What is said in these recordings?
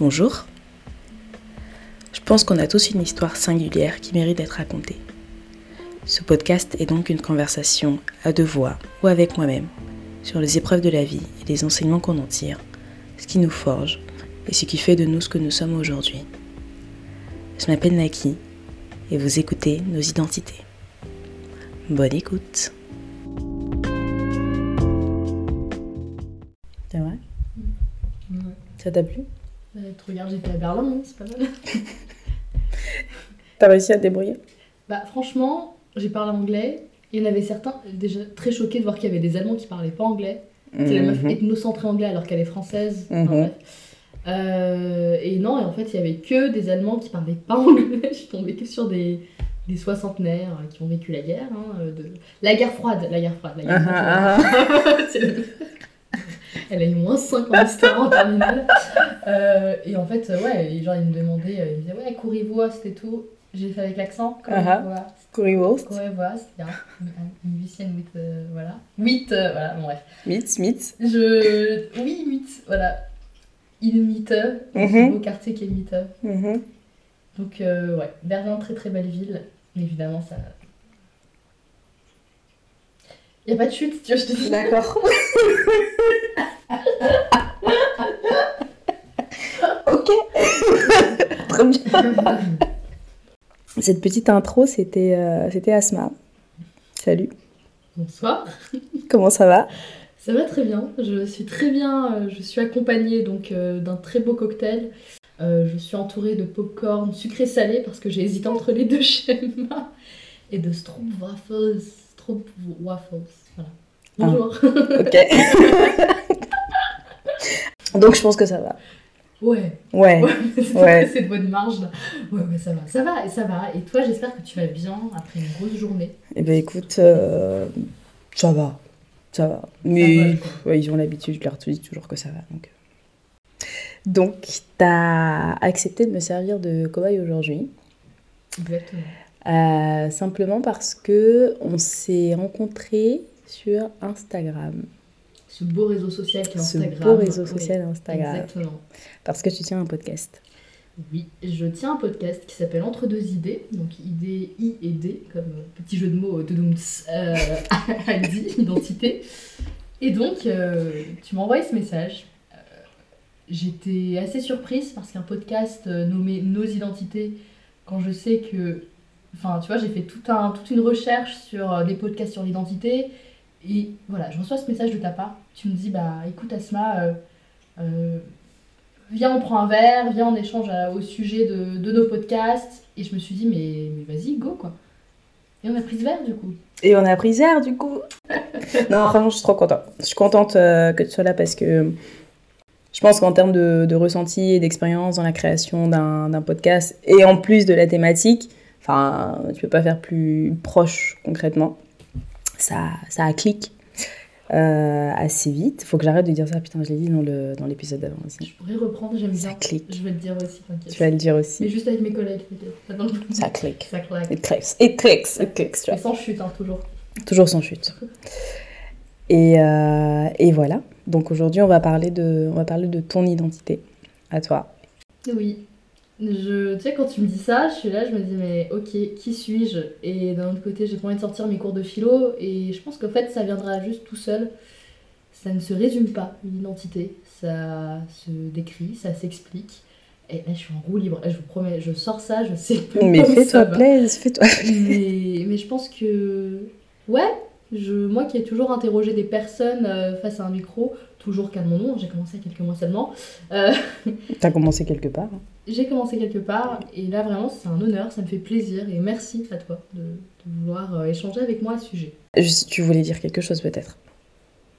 Bonjour. Je pense qu'on a tous une histoire singulière qui mérite d'être racontée. Ce podcast est donc une conversation à deux voix ou avec moi-même sur les épreuves de la vie et les enseignements qu'on en tire, ce qui nous forge et ce qui fait de nous ce que nous sommes aujourd'hui. Je m'appelle Naki et vous écoutez nos identités. Bonne écoute. C'est vrai Ça t'a plu? Bah, tu regardes, j'étais à Berlin, hein, c'est pas mal. T'as réussi à te débrouiller? Bah, franchement, j'ai parlé anglais. Il y en avait certains déjà très choqués de voir qu'il y avait des Allemands qui parlaient pas anglais. C'est la meuf Mhm. ethnocentrée anglais alors qu'elle est française. Mhm. Euh, et non, et en fait, il y avait que des Allemands qui parlaient pas anglais. Je suis tombée que sur des, des soixantenaires qui ont vécu la guerre. hein, de... La guerre froide, la guerre froide, la guerre froide. Ah, ah, le- Elle a eu moins 5 en histoire en terminale. Euh, et en fait, euh, ouais, et genre, ils me demandaient, euh, ils me disaient, ouais, courez-vous, c'était tout. J'ai fait avec l'accent. Courez-vous, Currywurst. bien. Une musicienne, with, euh, voilà. 8, voilà, bon, bref. Mitz, Mitz. Je. Oui, Mitte, voilà. Il Mitte, Mhm. c'est beau quartier qui est Mitte. Mhm. Donc, euh, ouais, Berlin, très très belle ville. Mais évidemment, ça. Il a pas de chute, tu vois, je te dis. D'accord. ok. Très bien. Cette petite intro, c'était euh, c'était Asma. Salut. Bonsoir. Comment ça va? Ça va très bien. Je suis très bien. euh, Je suis accompagnée donc euh, d'un très beau cocktail. Je suis entourée de popcorn sucré-salé parce que j'ai hésité entre les deux schémas et de Stroopwafels. Stroopwafels. Voilà. Bonjour. Ok. Donc je pense que ça va. Ouais. Ouais. Ouais, c'est Ouais. cette bonne marge là. Ouais, ouais, ça va, ça va, et ça va. Et toi, j'espère que tu vas bien après une grosse journée. Eh ben écoute, euh, ça va. Ça va. Ça Mais va, quoi. ouais, ils ont l'habitude, je leur dis toujours que ça va. Donc, donc t'as accepté de me servir de cobaye aujourd'hui. Exactement. Euh, simplement parce que on s'est rencontrés sur Instagram. Ce beau réseau social qui est Ce Instagram. beau réseau Oui, social Instagram. Exactement. Parce que tu tiens un podcast. Oui, je tiens un podcast qui s'appelle Entre deux idées, donc idée I et D, comme petit jeu de mots de euh, ID, identité. Et donc, euh, tu m'as envoyé ce message. Euh, J'étais assez surprise parce qu'un podcast nommé Nos identités, quand je sais que. Enfin, tu vois, j'ai fait tout un, toute une recherche sur euh, des podcasts sur l'identité. Et voilà, je reçois ce message de ta part. Tu me dis, bah écoute Asma, euh, euh, viens on prend un verre, viens on échange à- au sujet de, de nos podcasts. Et je me suis dit, mais, mais vas-y, go quoi. Et on a pris ce verre du coup. Et on a pris Zer du coup. non, vraiment, je suis trop contente. Je suis contente euh, que tu sois là parce que je pense qu'en termes de, de ressenti et d'expérience dans la création d'un podcast et en plus de la thématique, enfin, tu peux pas faire plus proche concrètement. Ça, ça a clic euh, assez vite. Faut que j'arrête de dire ça. Putain, je l'ai dit dans le dans l'épisode d'avant aussi. Je pourrais reprendre, j'aime Ça bien. clique. Je vais te dire aussi, t'inquiète. Tu vas le dire Mais aussi. juste avec mes collègues, Ça clique. Ça claque. It clicks. It clicks. It clicks. Mais sans chute, hein, toujours. Toujours sans chute. Et, euh, et voilà. Donc aujourd'hui, on va parler de, on va parler de ton identité à toi. Oui. Je, tu sais, quand tu me dis ça, je suis là, je me dis, mais ok, qui suis-je? Et d'un autre côté, j'ai pas envie de sortir mes cours de philo, et je pense qu'en fait, ça viendra juste tout seul. Ça ne se résume pas, l'identité. Ça se décrit, ça s'explique. Et là, je suis en roue libre. Et je vous promets, je sors ça, je sais pas Mais fais-toi plaisir, fais-toi mais, mais je pense que. Ouais, je, moi qui ai toujours interrogé des personnes euh, face à un micro, toujours qu'à mon nom, j'ai commencé il y a quelques mois seulement. euh, T'as commencé quelque part. hein. j'ai commencé quelque part et là vraiment c'est un honneur, ça me fait plaisir et merci à toi de, de vouloir euh, échanger avec moi à ce sujet. Je- tu voulais dire quelque chose peut-être?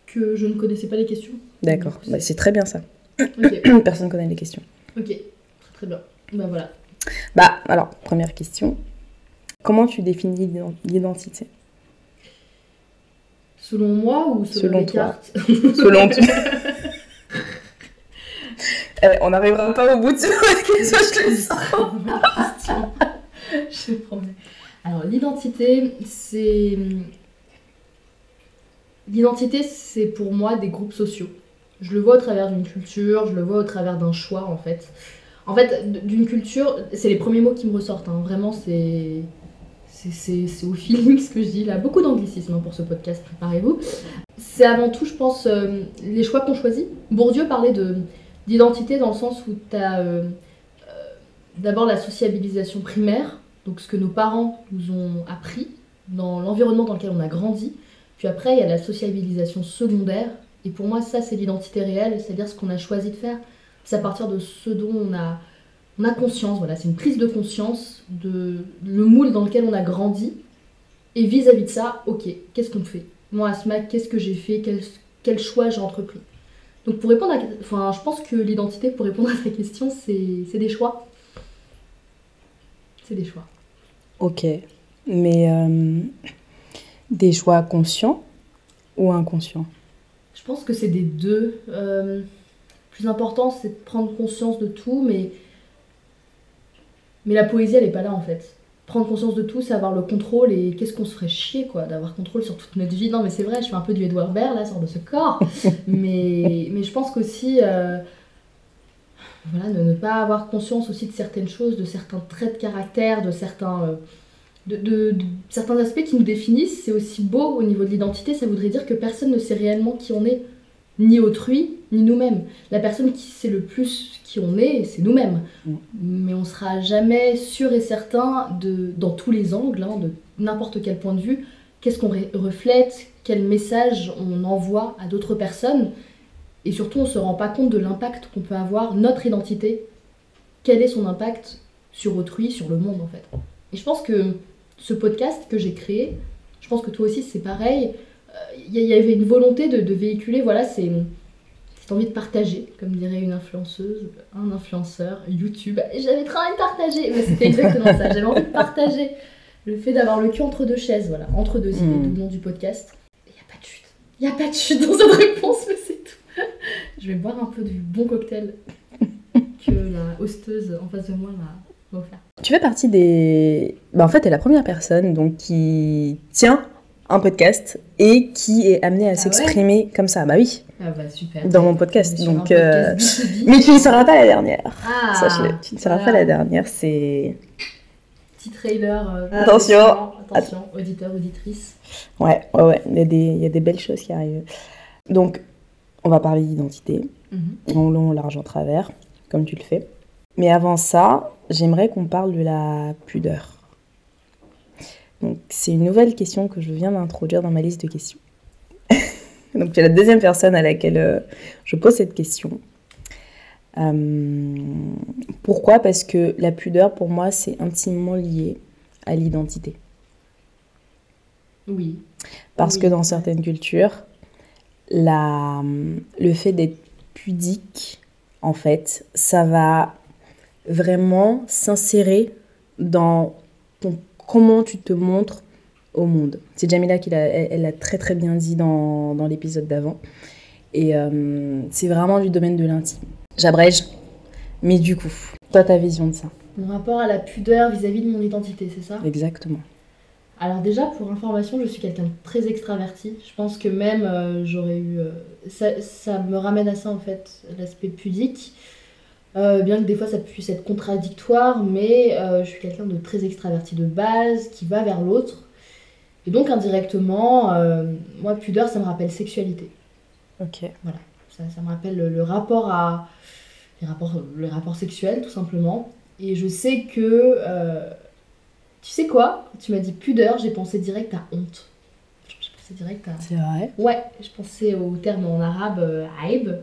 Que je ne connaissais pas les questions. D'accord. Bah, c'est très bien ça. Personne connaît les questions. ok, très très bien. Bah voilà. Bah alors, première question. Comment tu définis l'ident- l'identité? Selon moi ou selon, Selon les toi. cartes Selon toi. Eh, on n'arrivera pas au bout de cette question, je te le sens. Je te promets. Alors, l'identité, c'est. L'identité, c'est pour moi des groupes sociaux. Je le vois au travers d'une culture, je le vois au travers d'un choix en fait. En fait, d'une culture, c'est les premiers mots qui me ressortent. hein. Vraiment, c'est c'est- au feeling ce que je dis là. Beaucoup d'anglicisme hein, pour ce podcast, préparez-vous. C'est avant tout, je pense, euh, les choix qu'on choisit. Bourdieu parlait de d'identité dans le sens où tu as d'abord la sociabilisation primaire, donc ce que nos parents nous ont appris dans l'environnement dans lequel on a grandi. Puis après, il y a la sociabilisation secondaire. Et pour moi, ça, c'est l'identité réelle, c'est-à-dire ce qu'on a choisi de faire. C'est à partir de ce dont on a, on a conscience. Voilà, c'est une prise de conscience de le moule dans lequel on a grandi. Et vis-à-vis de ça, ok, qu'est-ce qu'on fait? Moi, Asma, qu'est-ce que j'ai fait? Quel, quel choix j'ai entrepris? Donc pour répondre à... Enfin, je pense que l'identité, pour répondre à ta question, c'est c'est des choix. C'est des choix. Ok. Mais euh, des choix conscients ou inconscients? Je pense que c'est des deux. Euh, le plus important, c'est de prendre conscience de tout, mais, mais la poésie, elle est pas là en fait. Prendre conscience de tout, c'est avoir le contrôle et qu'est-ce qu'on se ferait chier quoi, d'avoir contrôle sur toute notre vie. Non, mais c'est vrai, je fais un peu du Edouard Baird là, sort de ce corps. mais, mais je pense qu'aussi, euh, voilà, ne, ne pas avoir conscience aussi de certaines choses, de certains traits de caractère, de certains. euh, de, de- de certains aspects qui nous définissent, c'est aussi beau au niveau de l'identité, ça voudrait dire que personne ne sait réellement qui on est, ni autrui, ni nous-mêmes. La personne qui sait le plus qui on est, c'est nous-mêmes. Mais on sera jamais sûr et certain, de, dans tous les angles, hein, de n'importe quel point de vue, qu'est-ce qu'on reflète, quel message on envoie à d'autres personnes. Et surtout, on ne se rend pas compte de l'impact qu'on peut avoir, notre identité, quel est son impact sur autrui, sur le monde en fait? Et je pense que ce podcast que j'ai créé, je pense que toi aussi c'est pareil, il y, avait une volonté de, de véhiculer, voilà, c'est cette envie de partager, comme dirait une influenceuse, un influenceur, YouTube. J'avais très envie de partager, mais c'était exactement ça, j'avais envie de partager le fait d'avoir le cul entre deux chaises, voilà, entre deux idées, Mm. d'où le nom du podcast. Il n'y a pas de chute, il n'y a pas de chute dans cette réponse, mais c'est tout. Je vais boire un peu du bon cocktail que la hosteuse en face de moi m'a offert. Tu fais partie des. Bah, en fait, tu es la première personne donc, qui tient un podcast et qui est amenée à ouais s'exprimer comme ça. Bah oui, Ah bah super. dans mon podcast. Donc, euh, podcast B2B. Mais tu ne seras pas la dernière. Ah, Sache-le, tu ne seras voilà. pas la dernière. C'est. Petit trailer. euh, Attention. Attention, auditeur, auditrice. Ouais, ouais, ouais. Il y, a des, il y a des belles choses qui arrivent. Donc, on va parler d'identité. Mhm. en long, large, en travers, comme tu le fais. Mais avant ça, j'aimerais qu'on parle de la pudeur. Donc, c'est une nouvelle question que je viens d'introduire dans ma liste de questions. Donc, tu es la deuxième personne à laquelle euh, je pose cette question. Euh, pourquoi? Parce que la pudeur, pour moi, c'est intimement lié à l'identité. Oui. Parce Oui. que dans certaines cultures, la, le fait d'être pudique, en fait, ça va vraiment s'insérer dans ton- comment tu te montres au monde. C'est Jamila qui l'a, elle, elle l'a très très bien dit dans, dans l'épisode d'avant. Et euh, c'est vraiment du domaine de l'intime. J'abrège, mais du coup, toi ta vision de ça? Mon rapport à la pudeur vis-à-vis de mon identité, c'est ça? Exactement. Alors déjà, pour information, je suis quelqu'un de très extraverti. Je pense que même euh, j'aurais eu... euh, ça, ça me ramène à ça, en fait, l'aspect pudique. Euh, bien que des fois, ça puisse être contradictoire, mais euh, je suis quelqu'un de très extraverti de base, qui va vers l'autre. Et donc, indirectement, euh, moi, pudeur, ça me rappelle sexualité. Ok. Ça, ça me rappelle le, le rapport à... Les rapports, le rapport sexuel, tout simplement. Et je sais que... tu sais quoi? Quand tu m'as dit pudeur, j'ai pensé direct à honte. J'ai pensé direct à... C'est vrai? Ouais, je pensais au terme en arabe aïb.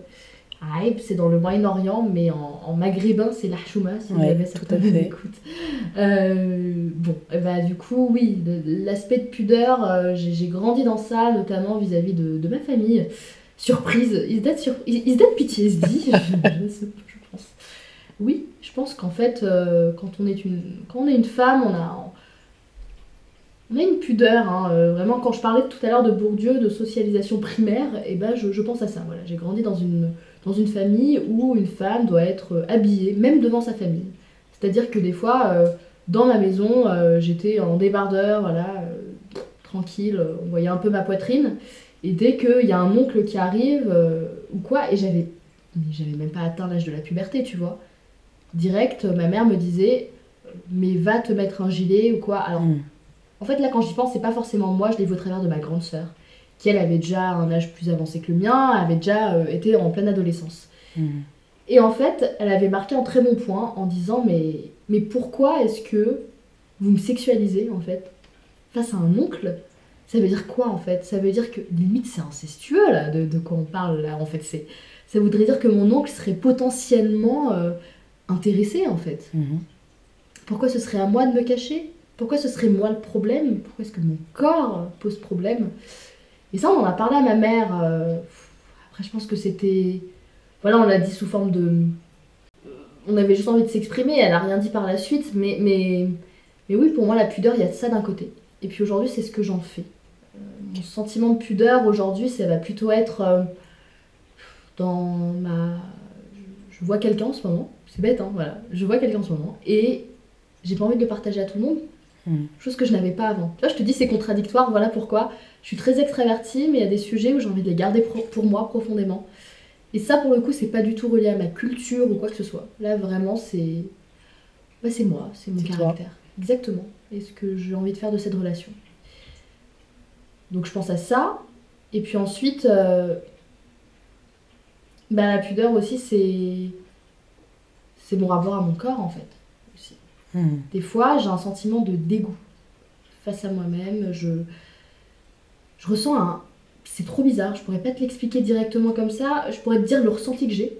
Aïb, c'est dans le Moyen-Orient, mais en, en maghrébin, c'est l'ahchouma, si Ouais, jamais tout certains écoutent. Euh, bon, eh bah, du coup, oui, l'aspect de pudeur, euh, j'ai grandi dans ça, notamment vis-à-vis de, de ma famille. Surprise, is that, sur... is that PTSD je, je sais je pense. Oui, je pense qu'en fait, euh, quand, on est une, quand on est une femme, on a, on a une pudeur. hein, euh, vraiment, quand je parlais tout à l'heure de Bourdieu, de socialisation primaire, et ben, je, je pense à ça. Voilà. J'ai grandi dans une, dans une famille où une femme doit être euh, habillée, même devant sa famille. C'est-à-dire que des fois, euh, dans ma maison, euh, j'étais en débardeur, voilà, euh, tranquille, on voyait un peu ma poitrine. Et dès qu'il y a un oncle qui arrive, ou quoi, et j'avais, j'avais même pas atteint l'âge de la puberté, tu vois. Direct, ma mère me disait, mais va te mettre un gilet ou quoi? Alors, Mm. en fait, là, quand j'y pense, c'est pas forcément moi, je l'ai vu au travers de ma grande sœur, qui elle avait déjà un âge plus avancé que le mien, avait déjà euh, été en pleine adolescence. Mm. Et en fait, elle avait marqué un très bon point en disant mais, mais pourquoi est-ce que vous me sexualisez en fait? Face à un oncle Ça veut dire quoi en fait? Ça veut dire que limite c'est incestueux là de, de quoi on parle là en fait. c'est Ça voudrait dire que mon oncle serait potentiellement euh, intéressé en fait. Mhm. Pourquoi ce serait à moi de me cacher? Pourquoi ce serait moi le problème? Pourquoi est-ce que mon corps pose problème? Et ça, on en a parlé à ma mère. euh, Après, je pense que c'était. Voilà, on l'a dit sous forme de. On avait juste envie de s'exprimer, elle a rien dit par la suite, mais, mais, oui, pour moi, la pudeur, il y a ça d'un côté. Et puis aujourd'hui, c'est ce que j'en fais. Euh, Mon sentiment de pudeur aujourd'hui, ça va plutôt être euh, dans ma. Je vois quelqu'un en ce moment, c'est bête, hein, voilà. Je vois quelqu'un en ce moment, et j'ai pas envie de le partager à tout le monde. Mm. Chose que je n'avais pas avant. Tu vois, je te dis, c'est contradictoire, voilà pourquoi. Je suis très extravertie, mais il y a des sujets où j'ai envie de les garder pro- pour moi profondément. Et ça, pour le coup, c'est pas du tout relié à ma culture ou quoi que ce soit. Là, vraiment, c'est. Bah, c'est moi, c'est mon toi. caractère. Exactement. Et ce que j'ai envie de faire de cette relation. Donc, je pense à ça. Et puis ensuite, euh, bah, la pudeur aussi, c'est. C'est mon rapport à mon corps, en fait. Aussi. Mm. Des fois, j'ai un sentiment de dégoût face à moi-même. Je, je ressens un. C'est trop bizarre, je pourrais pas te l'expliquer directement comme ça. Je pourrais te dire le ressenti que j'ai.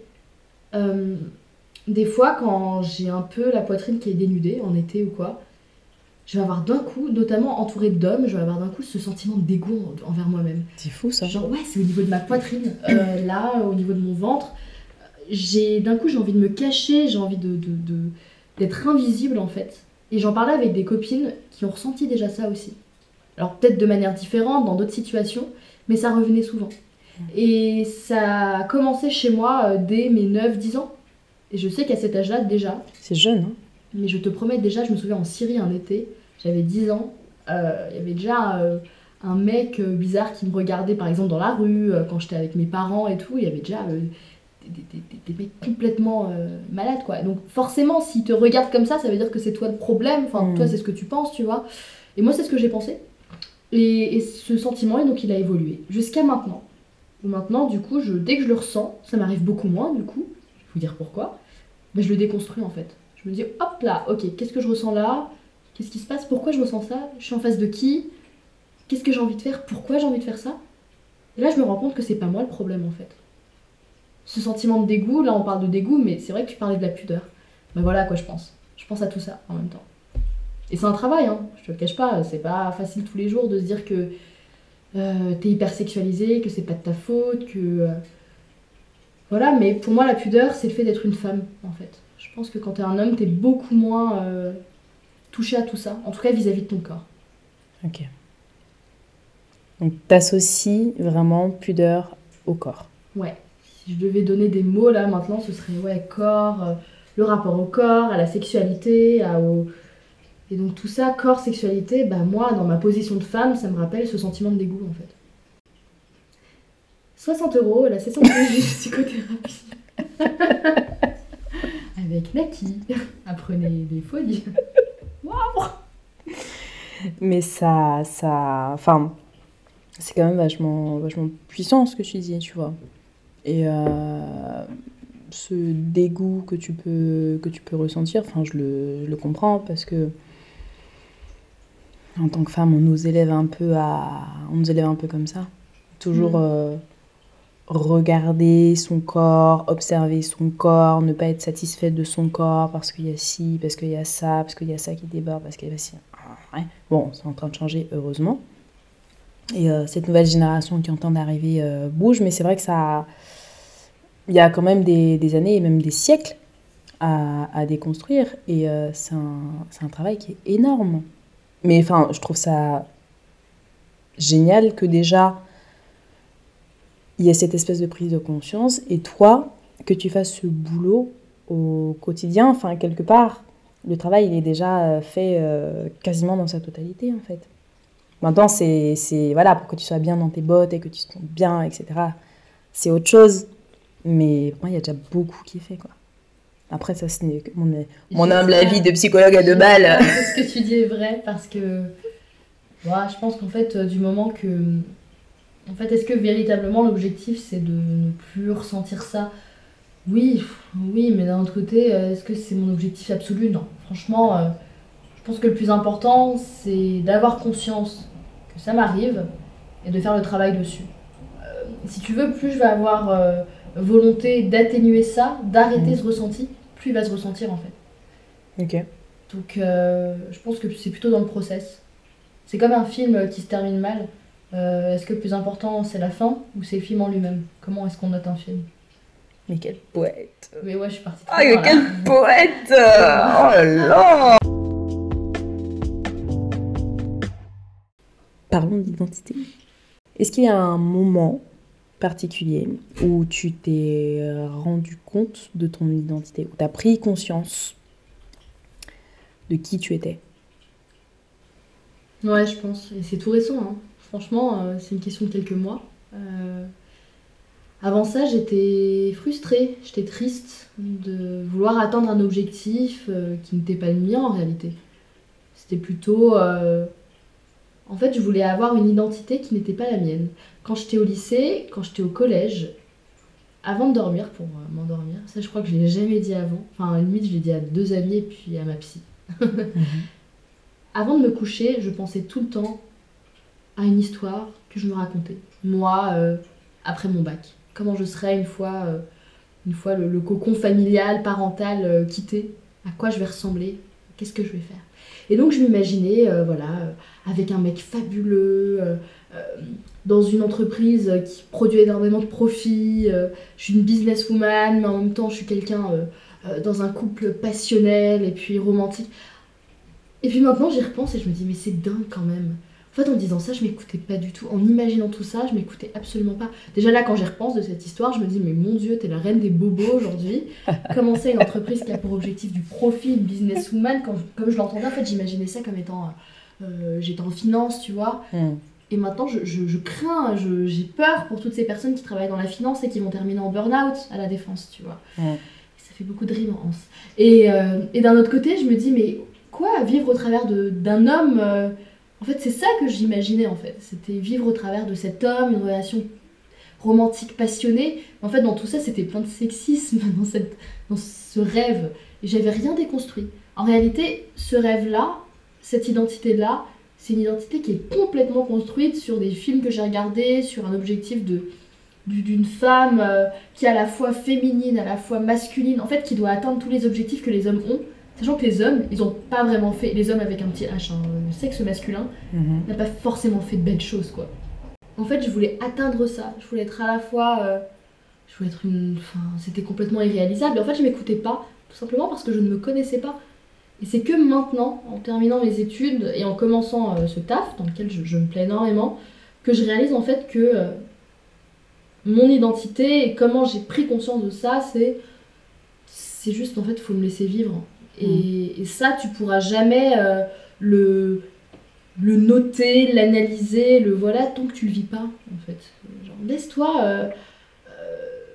Euh, des fois, quand j'ai un peu la poitrine qui est dénudée, en été ou quoi, je vais avoir d'un coup, notamment entourée d'hommes, je vais avoir d'un coup ce sentiment de dégoût en- envers moi-même. C'est fou ça. Genre, ouais, c'est au niveau de ma poitrine, euh, là, au niveau de mon ventre. J'ai D'un coup, j'ai envie de me cacher, j'ai envie de, de- de- d'être invisible en fait. Et j'en parlais avec des copines qui ont ressenti déjà ça aussi. Alors, peut-être de manière différente, dans d'autres situations, mais ça revenait souvent. Et ça a commencé chez moi euh, dès mes 9-10 ans. Et je sais qu'à cet âge-là, déjà, C'est jeune, hein mais je te promets, déjà, je me souviens en Syrie un été, j'avais 10 ans, euh, il y avait déjà euh, un mec bizarre qui me regardait par exemple dans la rue, euh, quand j'étais avec mes parents et tout, il y avait déjà des, mecs complètement euh, malades quoi. Donc forcément, s'ils te regardent comme ça, ça veut dire que c'est toi le problème, enfin Mm. toi c'est ce que tu penses, tu vois. Et moi c'est ce que j'ai pensé. Et, et ce sentiment, et donc il a évolué jusqu'à maintenant. Maintenant, du coup, je, dès que je le ressens, ça m'arrive beaucoup moins du coup, je vais vous dire pourquoi, mais je le déconstruis en fait. Je me dis, hop là, ok, qu'est-ce que je ressens là? Qu'est-ce qui se passe? Pourquoi je ressens ça? Je suis en face de qui? Qu'est-ce que j'ai envie de faire? Pourquoi j'ai envie de faire ça? Et là, je me rends compte que c'est pas moi le problème en fait. Ce sentiment de dégoût, là on parle de dégoût, mais c'est vrai que tu parlais de la pudeur. Ben voilà à quoi je pense. Je pense à tout ça en même temps. Et c'est un travail, hein, je te le cache pas, c'est pas facile tous les jours de se dire que euh, t'es hyper sexualisé, que c'est pas de ta faute, que. euh, Voilà, mais pour moi, la pudeur, c'est le fait d'être une femme, en fait. Je pense que quand t'es un homme, t'es beaucoup moins euh, touché à tout ça, en tout cas vis-à-vis de ton corps. Ok. Donc t'associes vraiment pudeur au corps. Ouais. Si je devais donner des mots là maintenant, ce serait ouais, corps, euh, le rapport au corps, à la sexualité, à, au... Et donc tout ça, corps, sexualité, bah moi, dans ma position de femme, ça me rappelle ce sentiment de dégoût en fait. 60 euros la session de psychothérapie. Avec Naki. Apprenez des folies. Mais ça, ça, enfin, c'est quand même vachement, vachement puissant ce que tu dis, tu vois. Et euh, ce dégoût que tu peux, que tu peux ressentir, enfin, je le, je le comprends parce que en tant que femme, on nous élève un peu à, on nous élève un peu comme ça, toujours. Mhm. euh, regarder son corps, observer son corps, ne pas être satisfaite de son corps parce qu'il y a ci, parce qu'il y a ça, parce qu'il y a ça qui déborde, parce qu'il y a ci. Ouais. Bon, c'est en train de changer, heureusement. Et euh, cette nouvelle génération qui est en train d'arriver euh, bouge, mais c'est vrai que ça. Il y a quand même des, années et même des siècles à, déconstruire. Et euh, c'est un, travail qui est énorme. Mais enfin, je trouve ça génial que déjà il y a cette espèce de prise de conscience et toi, que tu fasses ce boulot au quotidien, enfin quelque part, le travail il est déjà fait quasiment dans sa totalité en fait. Maintenant, c'est, c'est voilà, pour que tu sois bien dans tes bottes et que tu te sentes bien, etc. C'est autre chose. Mais moi, il y a déjà beaucoup qui est fait, quoi. Après, ça, ce n'est que mon, mon humble avis de psychologue à deux balles. Ce que tu dis est vrai parce que je pense qu'en fait, euh, du moment que. En fait, est-ce que véritablement l'objectif c'est de ne plus ressentir ça? Oui, oui, mais d'un autre côté, euh, est-ce que c'est mon objectif absolu? Non. Franchement, euh, je pense que le plus important c'est d'avoir conscience que ça m'arrive et de faire le travail dessus. si tu veux, plus je vais avoir volonté d'atténuer ça, d'arrêter Mhm. ce ressenti, plus il va se ressentir en fait. Ok. Donc euh, je pense que c'est plutôt dans le process. C'est comme un film qui se termine mal. Euh, est-ce que le plus important c'est la fin ou c'est le film en lui-même? Comment est-ce qu'on note un film? Mais quel poète Mais ouais, je suis partie. Ah, là. quel poète Oh là là Parlons d'identité. Est-ce qu'il y a un moment particulier où tu t'es euh, rendu compte de ton identité, où tu as pris conscience de qui tu étais? Ouais, je pense. Et c'est tout récent. hein. Franchement, euh, c'est une question de quelques mois. Euh, Avant ça, j'étais frustrée, j'étais triste de vouloir atteindre un objectif qui n'était pas le mien en réalité. C'était plutôt... En fait, je voulais avoir une identité qui n'était pas la mienne. Quand j'étais au lycée, quand j'étais au collège, avant de dormir, pour euh, m'endormir, ça je crois que je l'ai jamais dit avant. Enfin, à la limite, je l'ai dit à deux amis et puis à ma psy. Avant de me coucher, je pensais tout le temps à une histoire que je me racontais. Moi, euh, après mon bac. Comment je serais une fois, euh, une fois le, le cocon familial, parental euh, quitté? À quoi je vais ressembler? Qu'est-ce que je vais faire? Et donc je m'imaginais, voilà, avec un mec fabuleux, euh, euh, dans une entreprise qui produit énormément de profits. euh, je suis une businesswoman, mais en même temps je suis quelqu'un dans un couple passionnel et puis romantique. Et puis maintenant, j'y repense et je me dis, mais c'est dingue quand même. En fait, en disant ça, je m'écoutais pas du tout. En imaginant tout ça, je m'écoutais absolument pas. Déjà là, quand j'y repense de cette histoire, je me dis, mais mon Dieu, t'es la reine des bobos aujourd'hui. Commencer une entreprise qui a pour objectif du profit, une businesswoman, quand, comme je l'entendais, en fait, j'imaginais ça comme étant. Euh, J'étais en finance, tu vois. Hmm. Et maintenant, je, je- je crains, j'ai peur pour toutes ces personnes qui travaillent dans la finance et qui vont terminer en burn-out à la défense, tu vois. Ouais. Ça fait beaucoup de rimes en. Et, euh, et d'un autre côté, je me dis, mais quoi, vivre au travers d'un homme euh, En fait, c'est ça que j'imaginais, en fait. C'était vivre au travers de cet homme, une relation romantique, passionnée. En fait, dans tout ça, c'était plein de sexisme dans, cette, dans ce rêve. Et j'avais rien déconstruit. En réalité, ce rêve-là, cette identité-là, c'est une identité qui est complètement construite sur des films que j'ai regardés, sur un objectif de du- d'une femme euh, qui est à la fois féminine, à la fois masculine, en fait qui doit atteindre tous les objectifs que les hommes ont, sachant que les hommes, ils ont pas vraiment fait, les hommes avec un petit H, hein, le sexe masculin, Mhm. n'a pas forcément fait de belles choses quoi. En fait, je voulais atteindre ça, je voulais être à la fois, euh, je voulais être une, enfin, c'était complètement irréalisable. Et en fait, je m'écoutais pas, tout simplement parce que je ne me connaissais pas. Et c'est que maintenant, en terminant mes études et en commençant euh, ce taf dans lequel je, je me plais énormément, que je réalise en fait que euh, mon identité et comment j'ai pris conscience de ça, c'est c'est juste en fait faut me laisser vivre. Et, et ça, tu pourras jamais euh, le le noter, l'analyser, le voilà tant que tu le vis pas en fait. Genre laisse-toi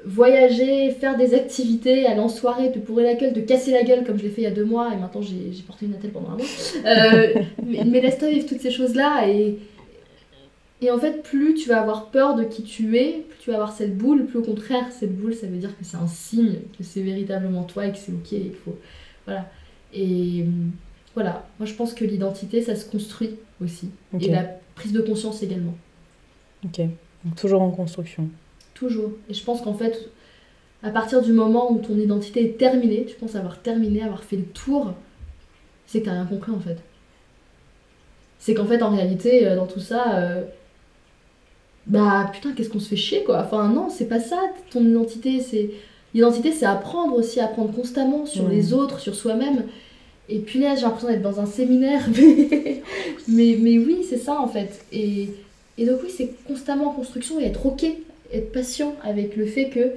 voyager, faire des activités, aller en soirée, te pourrir la gueule, te casser la gueule comme je l'ai fait il y a deux mois et maintenant j'ai porté une attelle pendant un mois. Euh, mais mais laisse-toi vivre toutes ces choses-là et, et en fait plus tu vas avoir peur de qui tu es, plus tu vas avoir cette boule, plus au contraire cette boule ça veut dire que c'est un signe, que c'est véritablement toi et que c'est ok, il faut... Voilà. Et voilà, moi je pense que l'identité ça se construit aussi. Et la prise de conscience également. Ok. Donc, toujours en construction. Toujours. Et je pense qu'en fait, à partir du moment où ton identité est terminée, tu penses avoir terminé, avoir fait le tour, c'est que t'as rien compris en fait. C'est qu'en fait, en réalité, euh, dans tout ça, euh, bah putain, qu'est-ce qu'on se fait chier quoi. Enfin, non, c'est pas ça, ton identité. c'est L'identité, c'est apprendre aussi, apprendre constamment sur les autres, sur soi-même. Et puis là, j'ai l'impression d'être dans un séminaire, mais, mais, mais oui, c'est ça en fait. Et, et donc, oui, c'est constamment en construction et être ok, être patient avec le fait que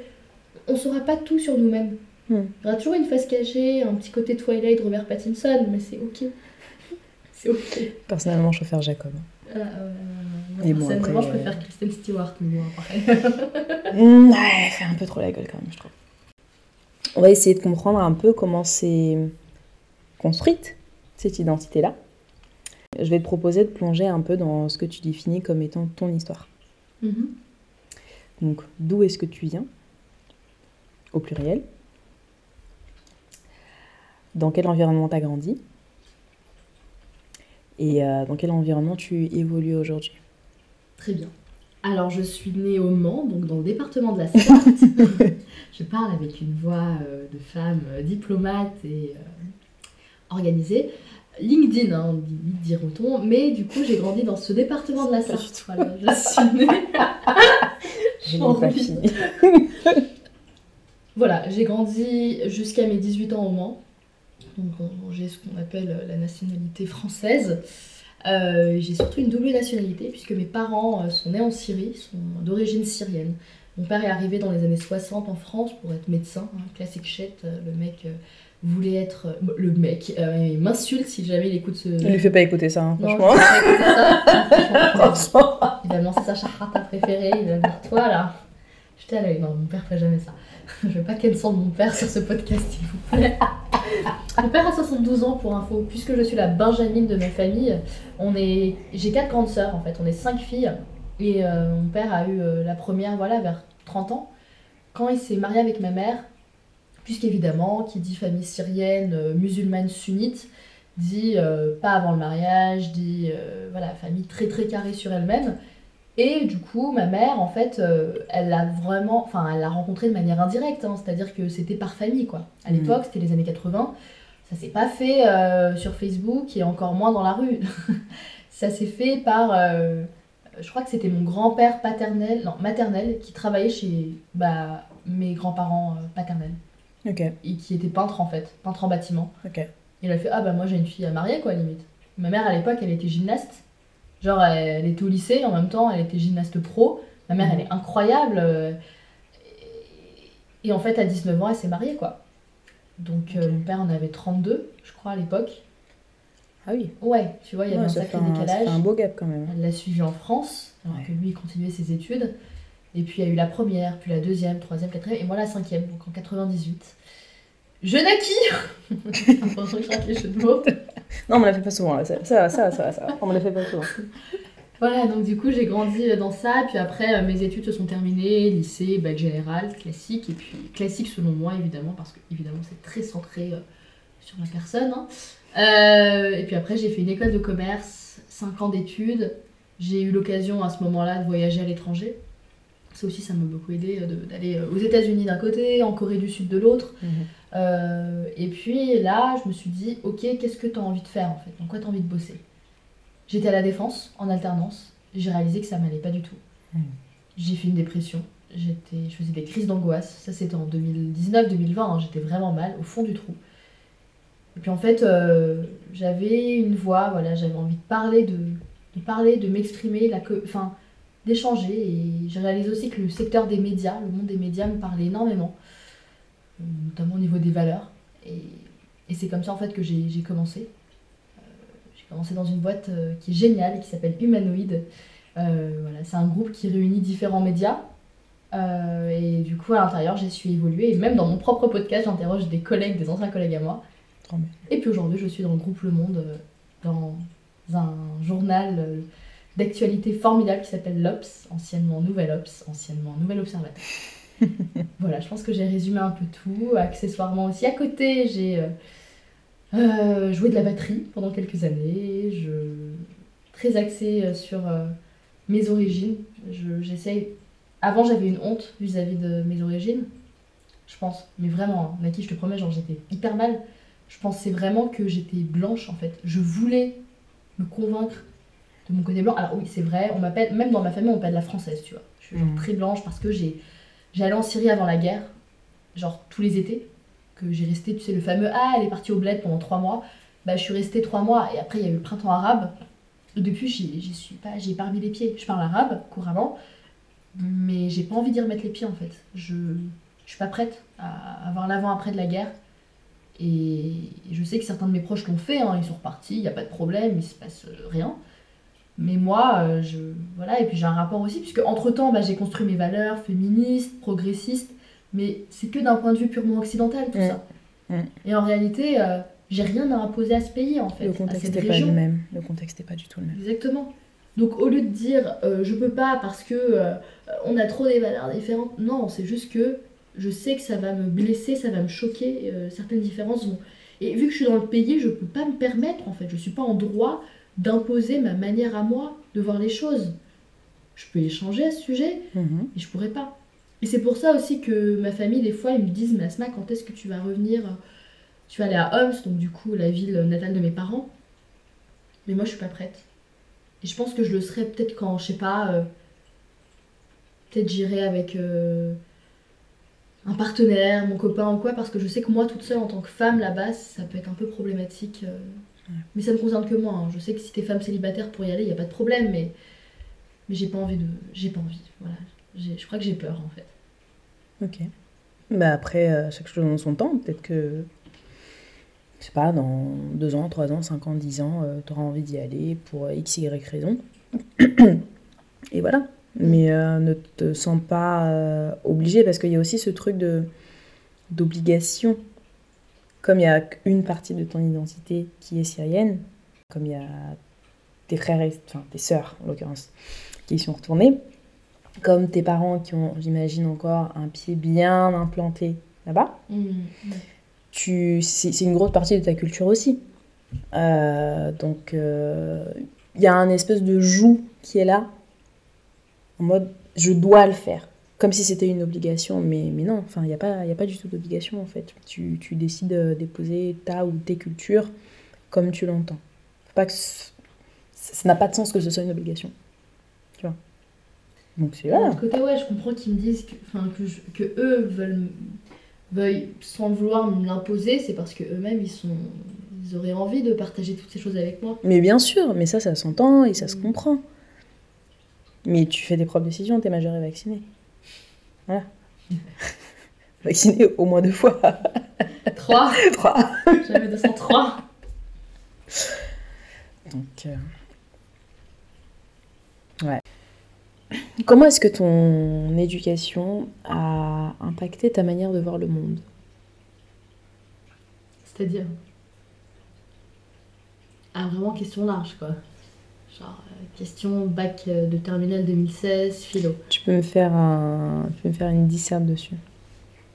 on saura pas tout sur nous-mêmes. Hmm. Il y aura toujours une face cachée, un petit côté Twilight de Robert Pattinson, mais c'est ok. C'est ok. Personnellement, je préfère Jacob. Euh, euh, Mais bon, Personnellement, après, je préfère Kristen Stewart, mais bon, après. Mm, ouais, elle fait un peu trop la gueule quand même, je trouve. On va essayer de comprendre un peu comment c'est construite, cette identité-là. Je vais te proposer de plonger un peu dans ce que tu définis comme étant ton histoire. Mhm. Donc, d'où est-ce que tu viens? Au pluriel. Dans quel environnement tu as grandi? Et euh, dans quel environnement tu évolues aujourd'hui? Très bien. Alors, je suis née au Mans, donc dans le département de la Sarthe. je parle avec une voix euh, de femme euh, diplomate et organisée. LinkedIn, hein, limite diront-on, mais du coup, j'ai grandi dans ce département de la Sarthe. Voilà, je suis née. Je n'ai envie pas de- fini. Voilà, j'ai grandi jusqu'à mes 18 ans au Mans. Donc on- j'ai ce qu'on appelle la nationalité française. Euh, j'ai surtout une double nationalité puisque mes parents euh, sont nés en Syrie, sont d'origine syrienne. Mon père est arrivé dans les années 60 en France pour être médecin, hein, classique euh, Le mec euh, voulait être... euh, le mec, euh, il m'insulte si jamais il écoute ce... Ne lui fais pas écouter ça, hein, Non, franchement. je pas ça. Franchement, Franchement. il va lancer sa charrata préférée, il va me dire toi là. J'étais à l'œil, non, mon père ferait jamais ça. Je vais pas qu'elle sente mon père sur ce podcast, s'il vous plaît. Mon père a 72 ans pour info, puisque je suis la Benjamine de ma famille. On est, j'ai quatre grandes sœurs en fait, on est cinq filles. Et euh, mon père a eu euh, la première, voilà, vers 30 ans, quand il s'est marié avec ma mère. Puisqu'évidemment, qui dit famille syrienne, euh, musulmane, sunnite, dit euh, pas avant le mariage, dit euh, voilà, famille très très carrée sur elle-même. Et du coup, ma mère, en fait, euh, elle l'a vraiment, enfin, elle l'a rencontré de manière indirecte, hein, c'est-à-dire que c'était par famille, quoi. À Mhm. l'époque, c'était les années 80, ça s'est pas fait sur Facebook et encore moins dans la rue. ça s'est fait par, je crois que c'était mon grand-père paternel, non, maternel, qui travaillait chez bah, mes grands-parents paternels Ok, et qui était peintre en fait, peintre en bâtiment. ok. Il a fait Ah bah moi j'ai une fille à marier quoi limite. Ma mère à l'époque elle était gymnaste. Genre elle était au lycée en même temps elle était gymnaste pro. Ma mère Mhm. elle est incroyable. euh, et, et en fait à 19 ans elle s'est mariée quoi. Donc euh, mon père en avait 32 je crois à l'époque. Ah oui. Ouais tu vois il y avait Ouais, un sacré un, décalage. un beau gap quand même. Elle l'a suivi en France, alors Ouais. que lui il continuait ses études. Et puis il y a eu la première, puis la deuxième, troisième, quatrième, et moi la cinquième, donc en 98. Je naquis. Non, on me la fait pas souvent, là. Ça, ça, va, ça, va, ça, va, ça. On me la fait pas souvent. Voilà, donc du coup j'ai grandi dans ça, puis après euh, mes études se sont terminées, lycée, bac général, classique, et puis classique selon moi évidemment, parce que évidemment c'est très centré euh, sur la personne. hein. Euh, et puis après j'ai fait une école de commerce, 5 ans d'études, j'ai eu l'occasion à ce moment-là de voyager à l'étranger. Ça aussi ça m'a beaucoup aidé euh, d'aller euh, aux États-Unis d'un côté, en Corée du Sud de l'autre. Euh, et puis là, je me suis dit, ok, qu'est-ce que tu as envie de faire en fait? Dans quoi tu as envie de bosser? J'étais à la défense, en alternance. J'ai réalisé que ça m'allait pas du tout. Mhm. J'ai fait une dépression. J'étais, je faisais des crises d'angoisse. Ça, c'était en 2019-2020. hein. J'étais vraiment mal, au fond du trou. Et puis en fait, euh, j'avais une voix, voilà, j'avais envie de parler, de, de parler, de m'exprimer, la enfin, d'échanger. Et j'ai réalisé aussi que le secteur des médias, le monde des médias me parlait énormément, euh, notamment au niveau des valeurs. Et, et c'est comme ça en fait que j'ai commencé. Euh, j'ai commencé dans une boîte euh, qui est géniale, qui s'appelle Humanoid. Euh, voilà, c'est un groupe qui réunit différents médias. Et du coup, à l'intérieur, j'ai su évoluer. Et même dans mon propre podcast, j'interroge des collègues, des anciens collègues à moi. Et puis aujourd'hui, je suis dans le groupe Le Monde, dans un journal d'actualité formidable qui s'appelle l'Obs, anciennement Nouvelle Obs, anciennement Nouvel Observateur. voilà, je pense que j'ai résumé un peu tout. Accessoirement aussi, à côté, j'ai euh, euh, joué de la batterie pendant quelques années. Je... Très axée euh, sur euh, mes origines. Je- J'essaye. Avant, j'avais une honte vis-à-vis de mes origines. Je pense, mais vraiment, hein, Naki, je te promets, genre j'étais hyper mal. Je pensais vraiment que j'étais blanche en fait. Je voulais me convaincre de mon côté blanc. Alors oui, c'est vrai, on m'appelle, même dans ma famille, on m'appelle la française, tu vois. Je suis genre Mhm. très blanche parce que j'ai, j'allais en Syrie avant la guerre, genre tous les étés, que j'ai resté, tu sais, le fameux Ah, elle est partie au bled pendant trois mois. Bah, je suis restée trois mois et après il y a eu le printemps arabe. Et depuis, j'y suis pas, j'ai pas remis les pieds. Je parle arabe couramment, mais j'ai pas envie d'y remettre les pieds en fait. Je, je suis pas prête à avoir l'avant-après de la guerre. Et je sais que certains de mes proches l'ont fait, hein, ils sont repartis, il n'y a pas de problème, il se passe euh, rien. Mais moi, euh, je, voilà, et puis j'ai un rapport aussi, puisque entre-temps, bah, j'ai construit mes valeurs féministes, progressistes, mais c'est que d'un point de vue purement occidental, tout ça. Et en réalité, euh, j'ai rien à imposer à ce pays, en fait, Le contexte n'est pas le même. Le contexte n'est pas du tout le même. Exactement. Donc au lieu de dire euh, je peux pas parce que euh, on a trop des valeurs différentes, non, c'est juste que je sais que ça va me blesser, ça va me choquer, certaines différences vont. Et vu que je suis dans le pays, je peux pas me permettre en fait, je suis pas en droit d'imposer ma manière à moi de voir les choses. Je peux échanger à ce sujet, Mhm. et je pourrais pas. Et c'est pour ça aussi que ma famille, des fois, ils me disent Mais Asma, quand est-ce que tu vas revenir? Tu vas aller à Homs, donc du coup, la ville natale de mes parents. Mais moi, je suis pas prête. Et je pense que je le serai peut-être quand, je sais pas, euh, peut-être j'irai avec euh, un partenaire, mon copain ou quoi, parce que je sais que moi, toute seule, en tant que femme, là-bas, ça peut être un peu problématique. euh. Mais ça ne concerne que moi. hein. Je sais que si t'es femme célibataire pour y aller, il n'y a pas de problème, mais, mais j'ai pas envie de. J'ai pas envie. Voilà. Je crois que j'ai peur, en fait. Ok. Bah après, euh, chaque chose dans son temps. Peut-être que, je sais pas, dans 2 ans, 3 ans, 5 ans, 10 ans, tu auras envie d'y aller pour euh, x, y raison. Et voilà. Mais euh, ne te sens pas euh, obligé parce qu'il y a aussi ce truc de d'obligation. Comme il y a qu'une partie de ton identité qui est syrienne, comme il y a tes frères et enfin tes sœurs en l'occurrence qui y sont retournés, comme tes parents qui ont, j'imagine encore, un pied bien implanté là-bas, tu, c'est c'est une grosse partie de ta culture aussi. Euh, donc, euh, il y a un espèce de joug qui est là, en mode je dois le faire, comme si c'était une obligation, mais, mais non, enfin, il n'y a, pas- y a pas du tout d'obligation en fait. Tu, tu décides de déposer ta ou tes cultures comme tu l'entends. Pas que ce- ça n'a pas de sens que ce soit une obligation. Tu vois Donc, c'est autre côté, ouais, je comprends qu'ils me disent que, que, je- que eux veulent, veuillent, sans vouloir me l'imposer, c'est parce que eux-mêmes ils sont, ils auraient envie de partager toutes ces choses avec moi. Mais bien sûr, mais ça, ça s'entend et ça se Mm. comprend. Mais tu fais tes propres décisions, t'es majeur et vacciné. Voilà. vacciné au moins deux fois. 3 Trois. J'avais 203 Donc, euh, ouais. Comment est-ce que ton éducation a impacté ta manière de voir le monde? C'est-à-dire? Ah, vraiment question large, quoi. Genre, euh, question bac euh, de terminale 2016, philo. Tu peux me faire un, tu peux me faire une disserte dessus.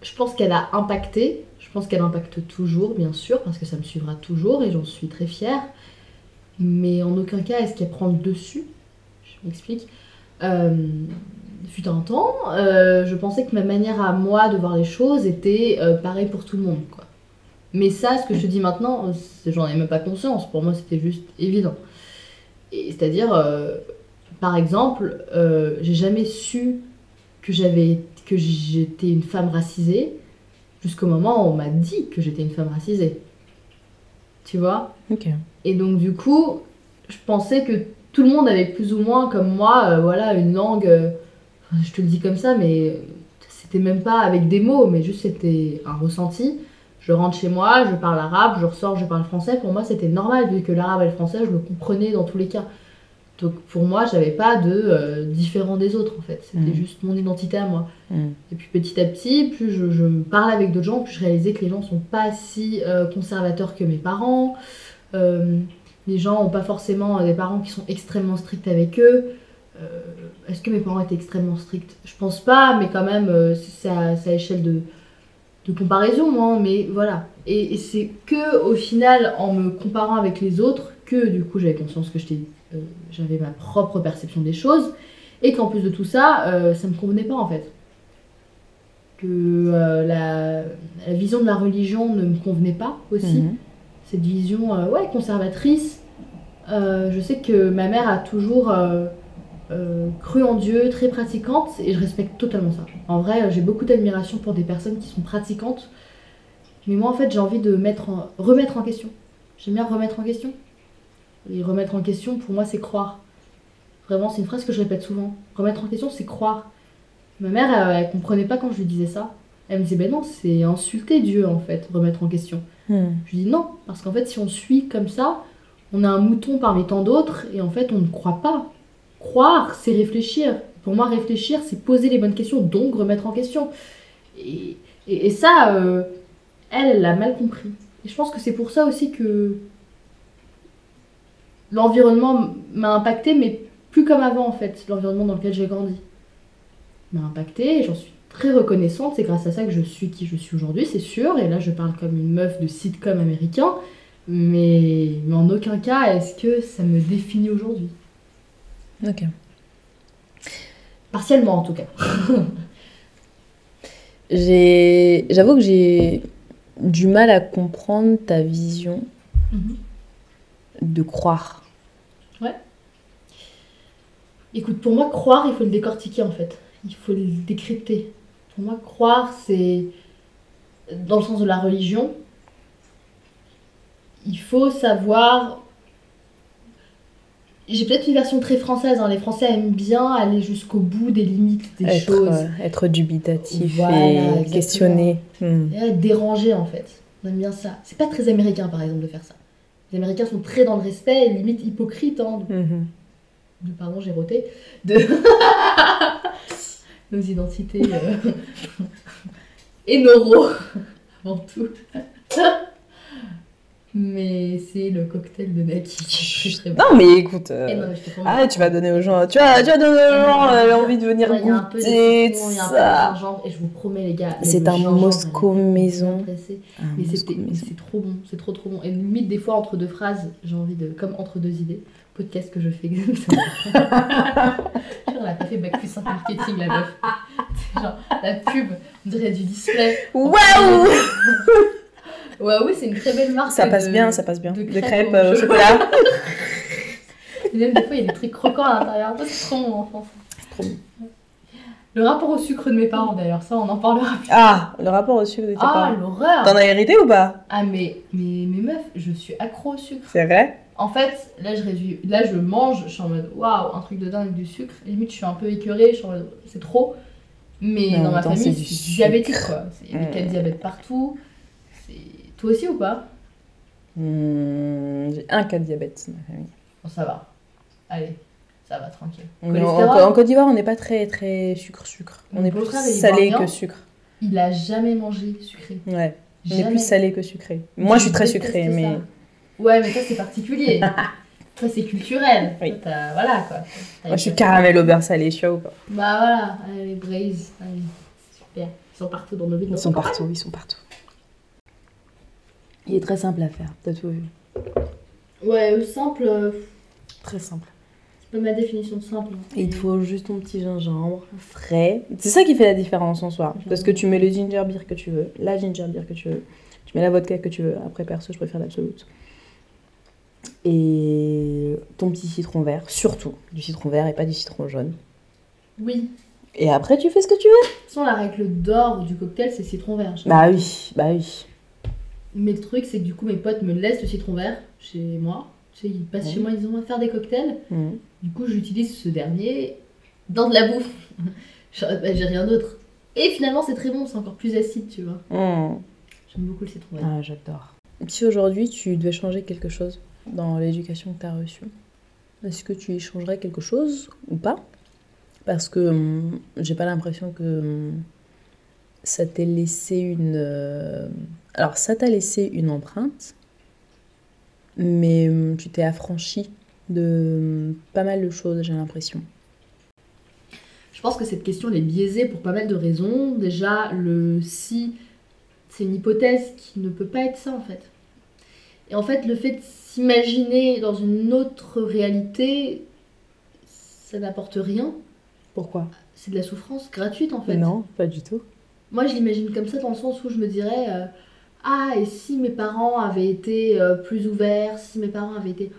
Je pense qu'elle a impacté. Je pense qu'elle impacte toujours, bien sûr, parce que ça me suivra toujours et j'en suis très fière. Mais en aucun cas est-ce qu'elle prend le dessus? Je m'explique. Euh, fut un temps, euh, je pensais que ma manière à moi de voir les choses était euh, pareille pour tout le monde. Quoi. Mais ça, ce que je te dis maintenant, j'en ai même pas conscience. Pour moi, c'était juste évident. C'est-à-dire, euh, par exemple, euh, j'ai jamais su que j'avais que j'étais une femme racisée jusqu'au moment où on m'a dit que j'étais une femme racisée. Tu vois? Ok. Et donc du coup, je pensais que tout le monde avait plus ou moins comme moi, euh, voilà, une langue. je te le dis comme ça, mais c'était même pas avec des mots, mais juste c'était un ressenti. Je rentre chez moi, je parle arabe, je ressors, je parle français. Pour moi, c'était normal vu que l'arabe et le français, je le comprenais dans tous les cas. Donc pour moi, j'avais pas de euh, différent des autres en fait. C'était Mhm. juste mon identité à moi. Mm. Et puis petit à petit, plus je, je parlais avec d'autres gens, plus je réalisais que les gens sont pas si euh, conservateurs que mes parents. Euh, les gens n'ont pas forcément des parents qui sont extrêmement stricts avec eux. Est-ce que mes parents étaient extrêmement stricts? Je pense pas, mais quand même, c'est à, à échelle de, de comparaison, moi. Mais voilà. Et, et c'est que au final, en me comparant avec les autres, que du coup j'avais conscience que j'étais, euh, j'avais ma propre perception des choses. Et qu'en plus de tout ça, euh, ça me convenait pas en fait que euh, la, la vision de la religion ne me convenait pas aussi. Mhm. Cette vision ouais, conservatrice. Je sais que ma mère a toujours euh, euh, cru en Dieu, très pratiquante, et je respecte totalement ça. En vrai, j'ai beaucoup d'admiration pour des personnes qui sont pratiquantes. Mais moi, en fait, j'ai envie de mettre en- remettre en question. J'aime bien remettre en question. Et remettre en question, pour moi, c'est croire. Vraiment, c'est une phrase que je répète souvent. Remettre en question, c'est croire. Ma mère, elle, elle comprenait pas quand je lui disais ça. Elle me disait, ben non, c'est insulter Dieu, en fait, remettre en question. Mm. Je lui dis non, parce qu'en fait, si on suit comme ça, on est un mouton parmi tant d'autres et en fait on ne croit pas. Croire, c'est réfléchir. Pour moi, réfléchir, c'est poser les bonnes questions, donc remettre en question. Et, et- ça, euh, elle, elle l'a mal compris. Et je pense que c'est pour ça aussi que l'environnement m'a impacté, mais plus comme avant en fait, l'environnement dans lequel j'ai grandi. M'a impacté j'en suis très reconnaissante. C'est grâce à ça que je suis qui je suis aujourd'hui, c'est sûr. Et là, je parle comme une meuf de sitcom américain. Mais, mais en aucun cas est-ce que ça me définit aujourd'hui? Ok. Partiellement en tout cas. J'ai... J'avoue que j'ai du mal à comprendre ta vision de croire. Écoute, pour moi, croire, il faut le décortiquer en fait. Il faut le décrypter. Pour moi, croire, c'est dans le sens de la religion. Il faut savoir. J'ai peut-être une version très française. hein. Les Français aiment bien aller jusqu'au bout des limites des Être, choses. euh, être dubitatif Voilà, et exactement. questionner. Hmm. Et être dérangé en fait. On aime bien ça. C'est pas très américain par exemple de faire ça. Les Américains sont très dans le respect et limite hypocrites. Hein, Mhm. de pardon j'ai roté de nos identités euh, et nos rôles avant tout mais c'est le cocktail de Naki qui est très bon Non, mais écoute. euh, Eh promets. Ah, tu vas donner aux gens. Tu vas, tu vas donner aux gens euh, envie de venir Ouais, il y a un peu de goûter il y a un peu de et je vous promets les gars C'est un Moscow maison. mais c'est trop bon c'est trop trop bon et limite des fois entre deux phrases j'ai envie de comme entre deux idées podcast que je fais exactement genre elle a pas fait bac plus 5 marketing la meuf genre la pub on dirait du display Waouh ouais oui c'est une très belle marque Ça passe de- bien, ça passe bien. de crêpes crêpes au euh, chocolat. Et même des fois il y a des trucs croquants à l'intérieur c'est trop bon en France Trop bon. le rapport au sucre de mes parents d'ailleurs ça on en parlera plus Ah, le rapport au sucre de tes ah parents. l'horreur T'en as hérité ou pas? Ah mais mais mais meuf je suis accro au sucre C'est vrai? En fait, là je réduis, là je mange, je suis en mode waouh, un truc de dingue avec du sucre. Limite, je suis un peu écœurée, je suis en mode c'est trop. Mais en dans ma temps, famille, c'est c'est diabétique quoi. Il y a des cas de diabète partout. C'est- Toi aussi ou pas Hmm, J'ai un cas de diabète dans ma famille. Bon, ça va. Allez, ça va, tranquille. En, en Côte d'Ivoire, on n'est pas très très sucre-sucre. On est plus salé que sucre. Il a jamais mangé sucré. Ouais, Jamais. plus salé que sucré. Moi, je suis très ça. mais Ouais, mais toi c'est particulier. toi c'est culturel. Oui. Toi, voilà quoi. Moi, je suis caramel au beurre salé, au pas. Bah voilà, allez, les braises. Allez, super. Ils sont partout dans nos vies. Ils sont partout, ils sont partout. Il est très simple à faire, t'as tout vu. Ouais, simple, euh, Très simple. c'est pas ma définition de simple. hein. Et il te faut juste ton petit gingembre frais. C'est ça qui fait la différence en soi. Parce que tu mets le ginger beer que tu veux, la ginger beer que tu veux, tu mets la vodka que tu veux. Après, perso, je préfère l'absolute. Et ton petit citron vert, surtout du citron vert et pas du citron jaune. Oui. Et après, tu fais ce que tu veux. De toute façon, la règle d'or du cocktail, c'est citron vert. Bah oui, bah oui. Mais le truc, c'est que du coup, mes potes me laissent le citron vert chez moi. Tu sais, ils passent Ouais. chez moi, ils disent on va faire des cocktails. Mhm. Du coup, j'utilise ce dernier dans de la bouffe. Genre, bah, J'ai rien d'autre. Et finalement, c'est très bon, c'est encore plus acide, tu vois. Mhm. J'aime beaucoup le citron vert. Ah, j'adore. Si aujourd'hui tu devais changer quelque chose dans l'éducation que tu as reçue, est-ce que tu y changerais quelque chose ou pas? Parce que hum, j'ai pas l'impression que hum, ça t'ait laissé une. euh, Alors, ça t'a laissé une empreinte, mais hum, tu t'es affranchi de hum, pas mal de choses, j'ai l'impression. Je pense que cette question elle est biaisée pour pas mal de raisons. Déjà, le si, c'est une hypothèse qui ne peut pas être ça en fait. Et en fait, le fait de s'imaginer dans une autre réalité, ça n'apporte rien. Pourquoi? C'est de la souffrance gratuite en fait. Non, pas du tout. Moi, je l'imagine comme ça dans le sens où je me dirais euh, Ah, et si mes parents avaient été euh, plus ouverts, si mes parents avaient été.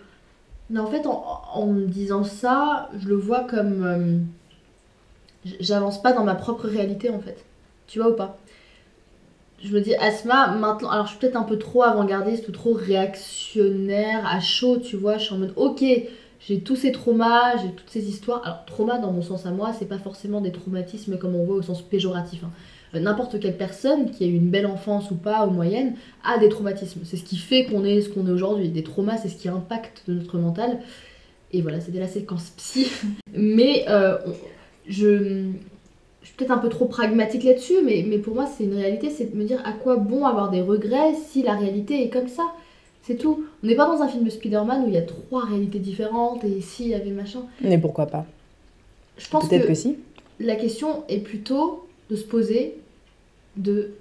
Mais en fait, en, me disant ça, je le vois comme. euh, J'avance pas dans ma propre réalité en fait. Tu vois ou pas? Je me dis, Asma, maintenant. Alors, je suis peut-être un peu trop avant-gardiste ou trop réactionnaire, à chaud, tu vois. Je suis en mode Ok, j'ai tous ces traumas, j'ai toutes ces histoires. Alors, trauma dans mon sens à moi, c'est pas forcément des traumatismes comme on voit au sens péjoratif. hein. N'importe quelle personne qui a eu une belle enfance ou pas, ou moyenne, a des traumatismes. C'est ce qui fait qu'on est ce qu'on est aujourd'hui. Des traumas, c'est ce qui impacte notre mental. Et voilà, c'était la séquence psy. Mais euh, je, je suis peut-être un peu trop pragmatique là-dessus, mais, mais pour moi, c'est une réalité, c'est de me dire à quoi bon avoir des regrets si la réalité est comme ça. C'est tout. On n'est pas dans un film de Spider-Man où il y a trois réalités différentes et s'il y avait machin. Mais pourquoi pas? Je pense Peut-être que que si. la question est plutôt de se poser de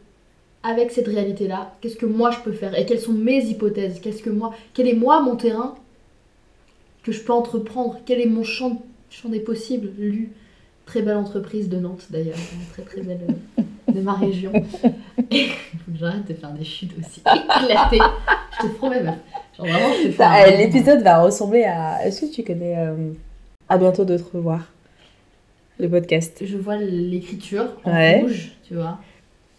avec cette réalité là qu'est-ce que moi je peux faire? Et quelles sont mes hypothèses? Qu'est-ce que moi quel est moi mon terrain que je peux entreprendre? Quel est mon champ, champ des possibles? Lu très belle entreprise de Nantes d'ailleurs une très très belle euh, de ma région. J'arrête de faire des chutes aussi. Éclatées je te promets euh, L'épisode va ressembler à. Est-ce que tu connais euh, À bientôt de te revoir Le podcast. je vois l'écriture en Ouais. rouge tu vois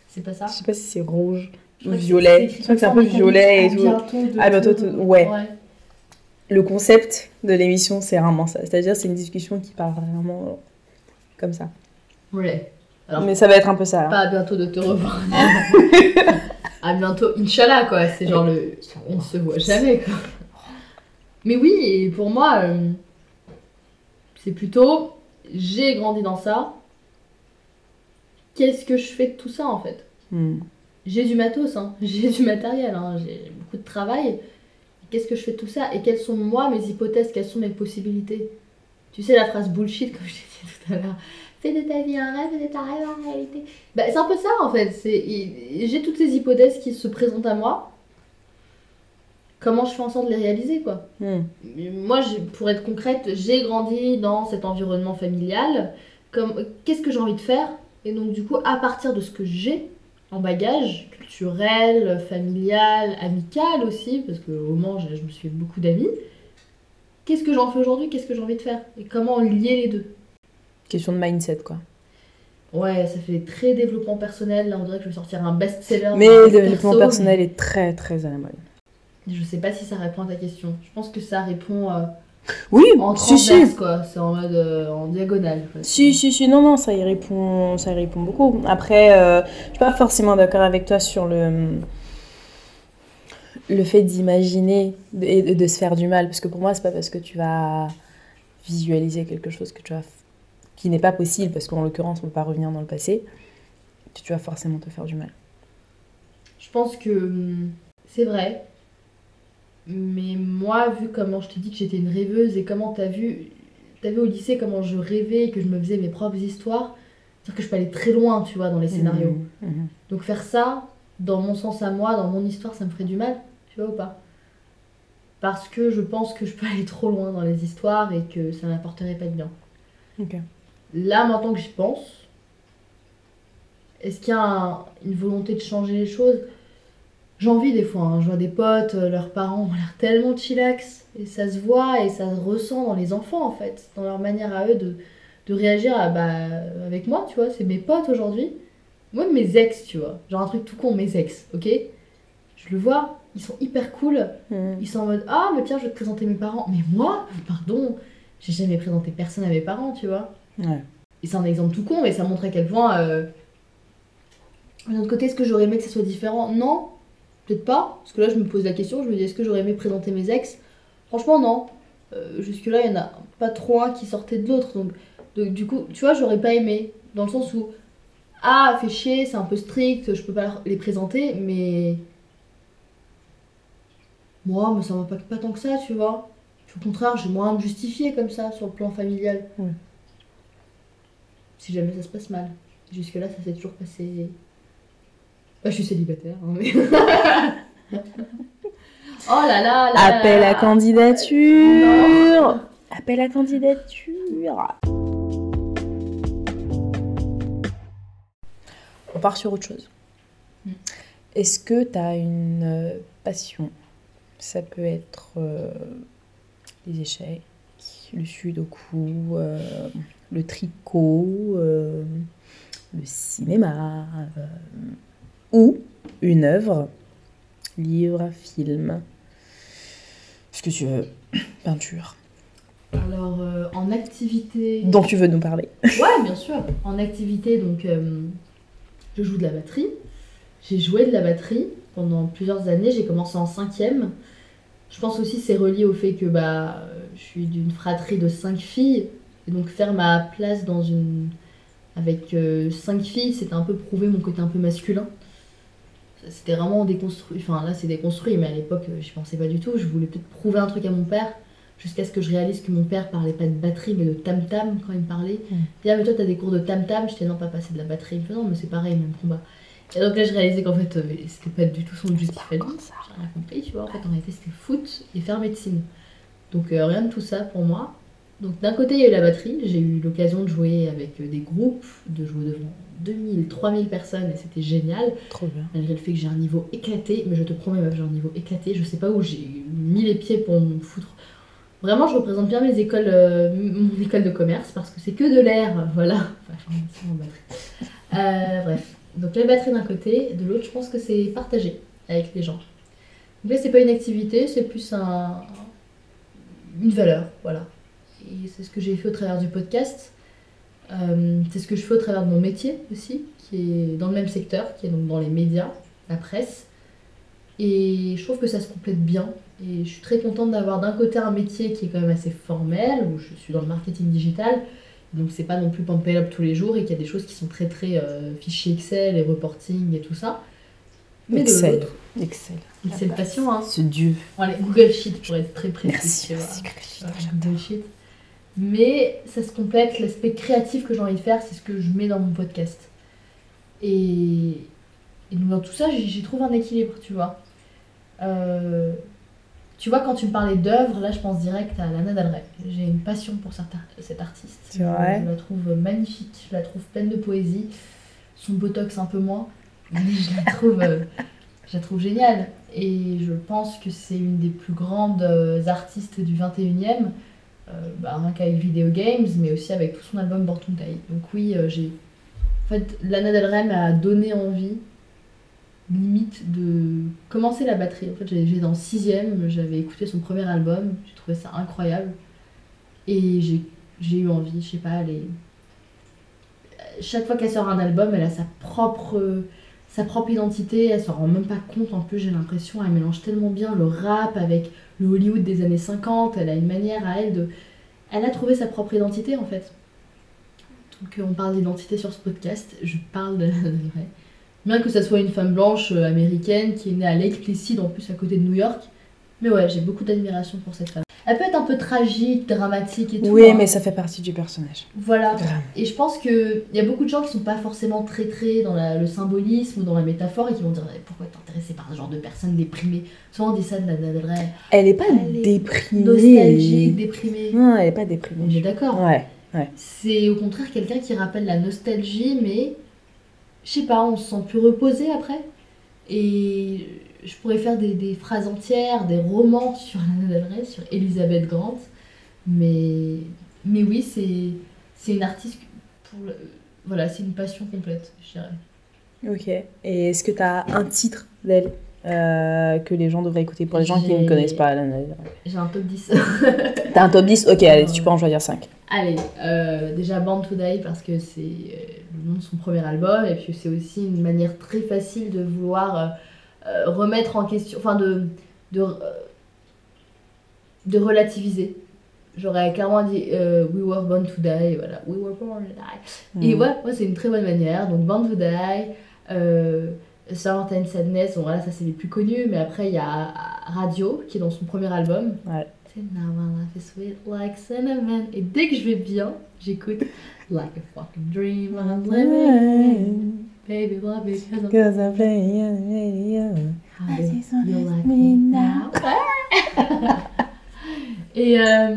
c'est pas ça Je sais pas si c'est rouge ou violet. Je crois que c'est un peu violet et tout. À bientôt te- de- ouais. Le concept de l'émission, c'est vraiment ça. C'est-à-dire, c'est une discussion qui part vraiment comme ça. Ouais. Alors, Mais ça va être un peu ça. hein. pas à bientôt de te revoir. à bientôt, Inch'Allah, quoi. C'est genre le. On se voit jamais, quoi. Mais oui, et pour moi, euh, c'est plutôt. J'ai grandi dans ça. Qu'est-ce que je fais de tout ça, en fait? Hmm. J'ai du matos, hein. j'ai du matériel, hein. j'ai beaucoup de travail. Qu'est-ce que je fais de tout ça? Et quelles sont, moi, mes hypothèses? Quelles sont mes possibilités? Tu sais, la phrase bullshit, comme je t'ai dit tout à l'heure. Fais de ta vie un rêve, fais de ta rêve en réalité. Bah, c'est un peu ça, en fait. J'ai toutes ces hypothèses qui se présentent à moi. Comment je fais en sorte de les réaliser, quoi Hmm. moi, pour être concrète, j'ai grandi dans cet environnement familial. Comme, qu'est-ce que j'ai envie de faire? Et donc, du coup, à partir de ce que j'ai en bagage, culturel, familial, amical aussi, parce qu'au Mans, j'ai- je me suis fait beaucoup d'amis, qu'est-ce que j'en fais aujourd'hui? Qu'est-ce que j'ai envie de faire? Et comment lier les deux? Question de mindset, quoi. Ouais, ça fait très développement personnel. Là, on dirait que je vais sortir un best-seller. Mais le développement perso, personnel est très, très à la mode. Je sais pas si ça répond à ta question. Je pense que ça répond euh, Oui, en si, quoi. C'est en mode euh, en diagonale. Si, si, si, non, non, ça y répond, ça y répond beaucoup. Après, euh, je suis pas forcément d'accord avec toi sur le, le fait d'imaginer et de, de se faire du mal. Parce que pour moi, c'est pas parce que tu vas visualiser quelque chose que tu vas, qui n'est pas possible, parce qu'en l'occurrence, on peut pas revenir dans le passé, que tu vas forcément te faire du mal. Je pense que hum, c'est vrai. Mais moi, vu comment je te dis que j'étais une rêveuse et comment t'as vu, t'as vu au lycée comment je rêvais et que je me faisais mes propres histoires, c'est-à-dire que je peux aller très loin, tu vois, dans les scénarios. Mhm, mhm. Donc faire ça, dans mon sens à moi, dans mon histoire, ça me ferait du mal, tu vois ou pas? Parce que je pense que je peux aller trop loin dans les histoires et que ça n'apporterait pas de bien. Là, maintenant que j'y pense, est-ce qu'il y a un- une volonté de changer les choses? J'ai envie des fois, hein. je vois des potes, euh, leurs parents ont l'air tellement chillax, et ça se voit et ça se ressent dans les enfants en fait, dans leur manière à eux de, de réagir à, bah, avec moi, tu vois, c'est mes potes aujourd'hui. Moi, mes ex, tu vois, genre un truc tout con, mes ex, ok? Je le vois, ils sont hyper cool, Mhm. ils sont en mode Ah, mais tiens, je vais te présenter mes parents. Mais moi, pardon, j'ai jamais présenté personne à mes parents, tu vois. Ouais. Et c'est un exemple tout con, mais ça montre à quel point. Euh... D'un autre côté, est-ce que j'aurais aimé que ça soit différent? Non, peut-être pas. Parce que là, je me pose la question, je me dis est-ce que j'aurais aimé présenter mes ex? Franchement, non. Euh, Jusque-là, il y en a pas trop un qui sortait de l'autre. Donc, donc, du coup, tu vois, j'aurais pas aimé. Dans le sens où. Ah, fait chier, c'est un peu strict, je peux pas les présenter, mais. Moi, mais ça m'impacte pas tant que ça, tu vois. Au contraire, j'ai moins à me justifier comme ça sur le plan familial. Ouais. Si jamais ça se passe mal. Jusque-là, ça s'est toujours passé. Bah, je suis célibataire, hein, mais. oh là là Appel là à candidature Appel à candidature On part sur autre chose. Mm. Est-ce que tu as une euh, passion? Ça peut être euh, les échecs, le sudoku, euh, le tricot, euh, le cinéma, euh, ou une œuvre, livre, film, ce que tu veux, peinture, Alors, euh, en activité. dont tu veux nous parler. Ouais, bien sûr. En activité, donc, euh, je joue de la batterie. J'ai joué de la batterie pendant plusieurs années. J'ai commencé en cinquième. Je pense aussi c'est relié au fait que bah, je suis d'une fratrie de cinq filles. Et donc faire ma place dans une... avec euh, cinq filles, c'était un peu prouver mon côté un peu masculin. C'était vraiment déconstruit. Enfin là c'est déconstruit, mais à l'époque euh, je pensais pas du tout. Je voulais peut-être prouver un truc à mon père. Jusqu'à ce que je réalise que mon père parlait pas de batterie mais de tam-tam quand il me parlait. Mm. Il dit, ah mais toi t'as des cours de tam-tam. J'étais non papa c'est de la batterie. Il me fait non mais c'est pareil, même combat. Et donc là je réalisais qu'en fait euh, c'était pas du tout son objectif à lui. J'ai rien compris, tu vois. En fait, en réalité, c'était foot et faire médecine. Donc, euh, rien de tout ça pour moi. Donc, d'un côté, il y a eu la batterie. J'ai eu l'occasion de jouer avec des groupes, de jouer devant 2000, 3000 personnes et c'était génial. Trop bien. Malgré le fait que j'ai un niveau éclaté. Mais je te promets, meuf, j'ai un niveau éclaté. Je sais pas où j'ai mis les pieds pour me foutre. Vraiment, je représente bien mes écoles, euh, mon école de commerce parce que c'est que de l'air. Voilà. Enfin, mon batterie. Euh, bref. Donc, la batterie d'un côté. De l'autre, je pense que c'est partagé avec les gens. Donc là, c'est pas une activité, c'est plus un, une valeur, voilà. Et c'est ce que j'ai fait au travers du podcast. Euh, c'est ce que je fais au travers de mon métier aussi, qui est dans le même secteur, qui est donc dans les médias, la presse. Et je trouve que ça se complète bien. Et je suis très contente d'avoir d'un côté un métier qui est quand même assez formel, où je suis dans le marketing digital. Donc c'est pas non plus pump up tous les jours et qu'il y a des choses qui sont très très euh, fichiers Excel et reporting et tout ça. Mais de Excel. Excel. une passion, hein. Ce dieu. Bon, allez, Google Sheet pour être très précis. Merci. Google Sheet. Mais ça se complète, l'aspect créatif que j'ai envie de faire, c'est ce que je mets dans mon podcast. Et, et donc dans tout ça, j'y trouve un équilibre, tu vois. Euh, tu vois, quand tu me parlais d'œuvres, là je pense direct à Lana Del Rey. J'ai une passion pour cette, ar- cette artiste. C'est vrai Je la trouve magnifique, je la trouve pleine de poésie. Son botox un peu moins, mais je la trouve, euh, je la trouve géniale. Et je pense que c'est une des plus grandes euh, artistes du 21e, euh, bah, rien qu'avec Video Games, mais aussi avec tout son album Born. Donc oui, euh, j'ai... En fait, Lana Del Rey m'a donné envie, limite, de commencer la batterie. En fait, j'étais le sixième, j'avais écouté son premier album, j'ai trouvé ça incroyable. Et j'ai j'ai eu envie, je sais pas, elle est... Chaque fois qu'elle sort un album, elle a sa propre, sa propre identité, elle s'en rend même pas compte en plus, j'ai l'impression, elle mélange tellement bien le rap avec le Hollywood des années 50, elle a une manière à elle de... Elle a trouvé sa propre identité en fait. Donc euh, on parle d'identité sur ce podcast, je parle de la. Bien que ça soit une femme blanche euh, américaine qui est née à Lake Placid en plus à côté de New York. Mais ouais, j'ai beaucoup d'admiration pour cette femme. Elle peut être un peu tragique, dramatique et tout. Oui, hein. mais ça fait partie du personnage. Voilà. Vraiment. Et je pense qu'il y a beaucoup de gens qui sont pas forcément très très dans la- le symbolisme ou dans la métaphore et qui vont dire Eh, pourquoi t'es intéressé par ce genre de personnes déprimées? Souvent on dit ça de la. Elle est pas Elle est déprimée. Nostalgique, déprimée. Non, elle est pas déprimée. On est d'accord. Ouais. C'est au contraire quelqu'un qui rappelle la nostalgie, mais je sais pas, on se sent plus reposé après. Et je pourrais faire des, des phrases entières, des romans sur Lana Del Rey, sur Elizabeth Grant. Mais, mais oui, c'est c'est une artiste pour le- voilà, c'est une passion complète, je dirais. Ok. Et est-ce que tu as un titre d'elle euh, que les gens devraient écouter pour les gens qui ne connaissent pas Lana Del Rey J'ai un top 10. T'as un top 10 Ok, allez, Euh, tu peux en choisir 5. Allez, euh, déjà Born to Die parce que c'est euh, le nom de son premier album et puis c'est aussi une manière très facile de vouloir euh, remettre en question, enfin de, de, euh, de relativiser. J'aurais clairement dit euh, We were born to die, voilà, We were born to die. Et Hmm. ouais, moi c'est une très bonne manière. Donc Born to Die, euh, Summertime Sadness, bon voilà, ça c'est les plus connus, mais après il y a Radio qui est dans son premier album. Ouais. C'est Now my life is sweet like cinnamon. Et dès que je vais bien, j'écoute Like a fucking dream I'm living. Baby, love me because I'm Cause I play on the radio. How you like me now? Et euh,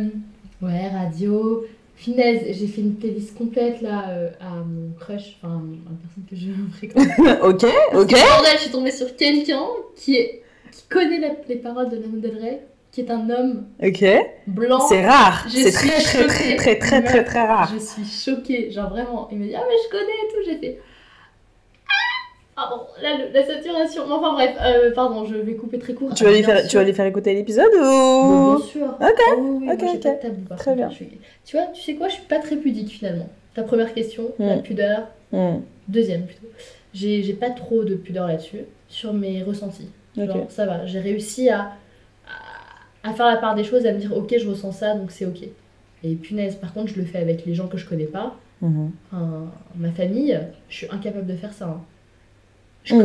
ouais, radio. Finesse, j'ai fait une playlist complète là euh, à mon crush, enfin à la personne que je fréquente. ok, ok. Bordel, je suis tombée sur quelqu'un qui, est, qui connaît la- les paroles de Lana Del Rey, qui est un homme Ok. blanc. C'est rare. C'est très, très, très, très, très, très, très rare. Je suis choquée, genre vraiment. Il me dit Ah, mais je connais et tout. J'ai fait Ah, pardon, là, le- la saturation. Enfin, bref, euh, pardon, je vais couper très court. Tu vas, Ah, bien faire, tu sûr. vas lui faire écouter l'épisode ou Bien sûr. Ok, Ah oui, ok, moi, tabou, Très contre. bien. Suis- Tu vois, tu sais quoi, je suis pas très pudique finalement. Ta première question, la Mm. pudeur. Hmm. Deuxième plutôt. j'ai pas trop de pudeur là-dessus, sur mes ressentis. Genre, ça va, j'ai réussi à, à, à faire la part des choses, à me dire ok, je ressens ça, donc c'est ok. Et punaise, par contre, je le fais avec les gens que je connais pas. Mhm. Enfin, ma famille, je suis incapable de faire ça. hein.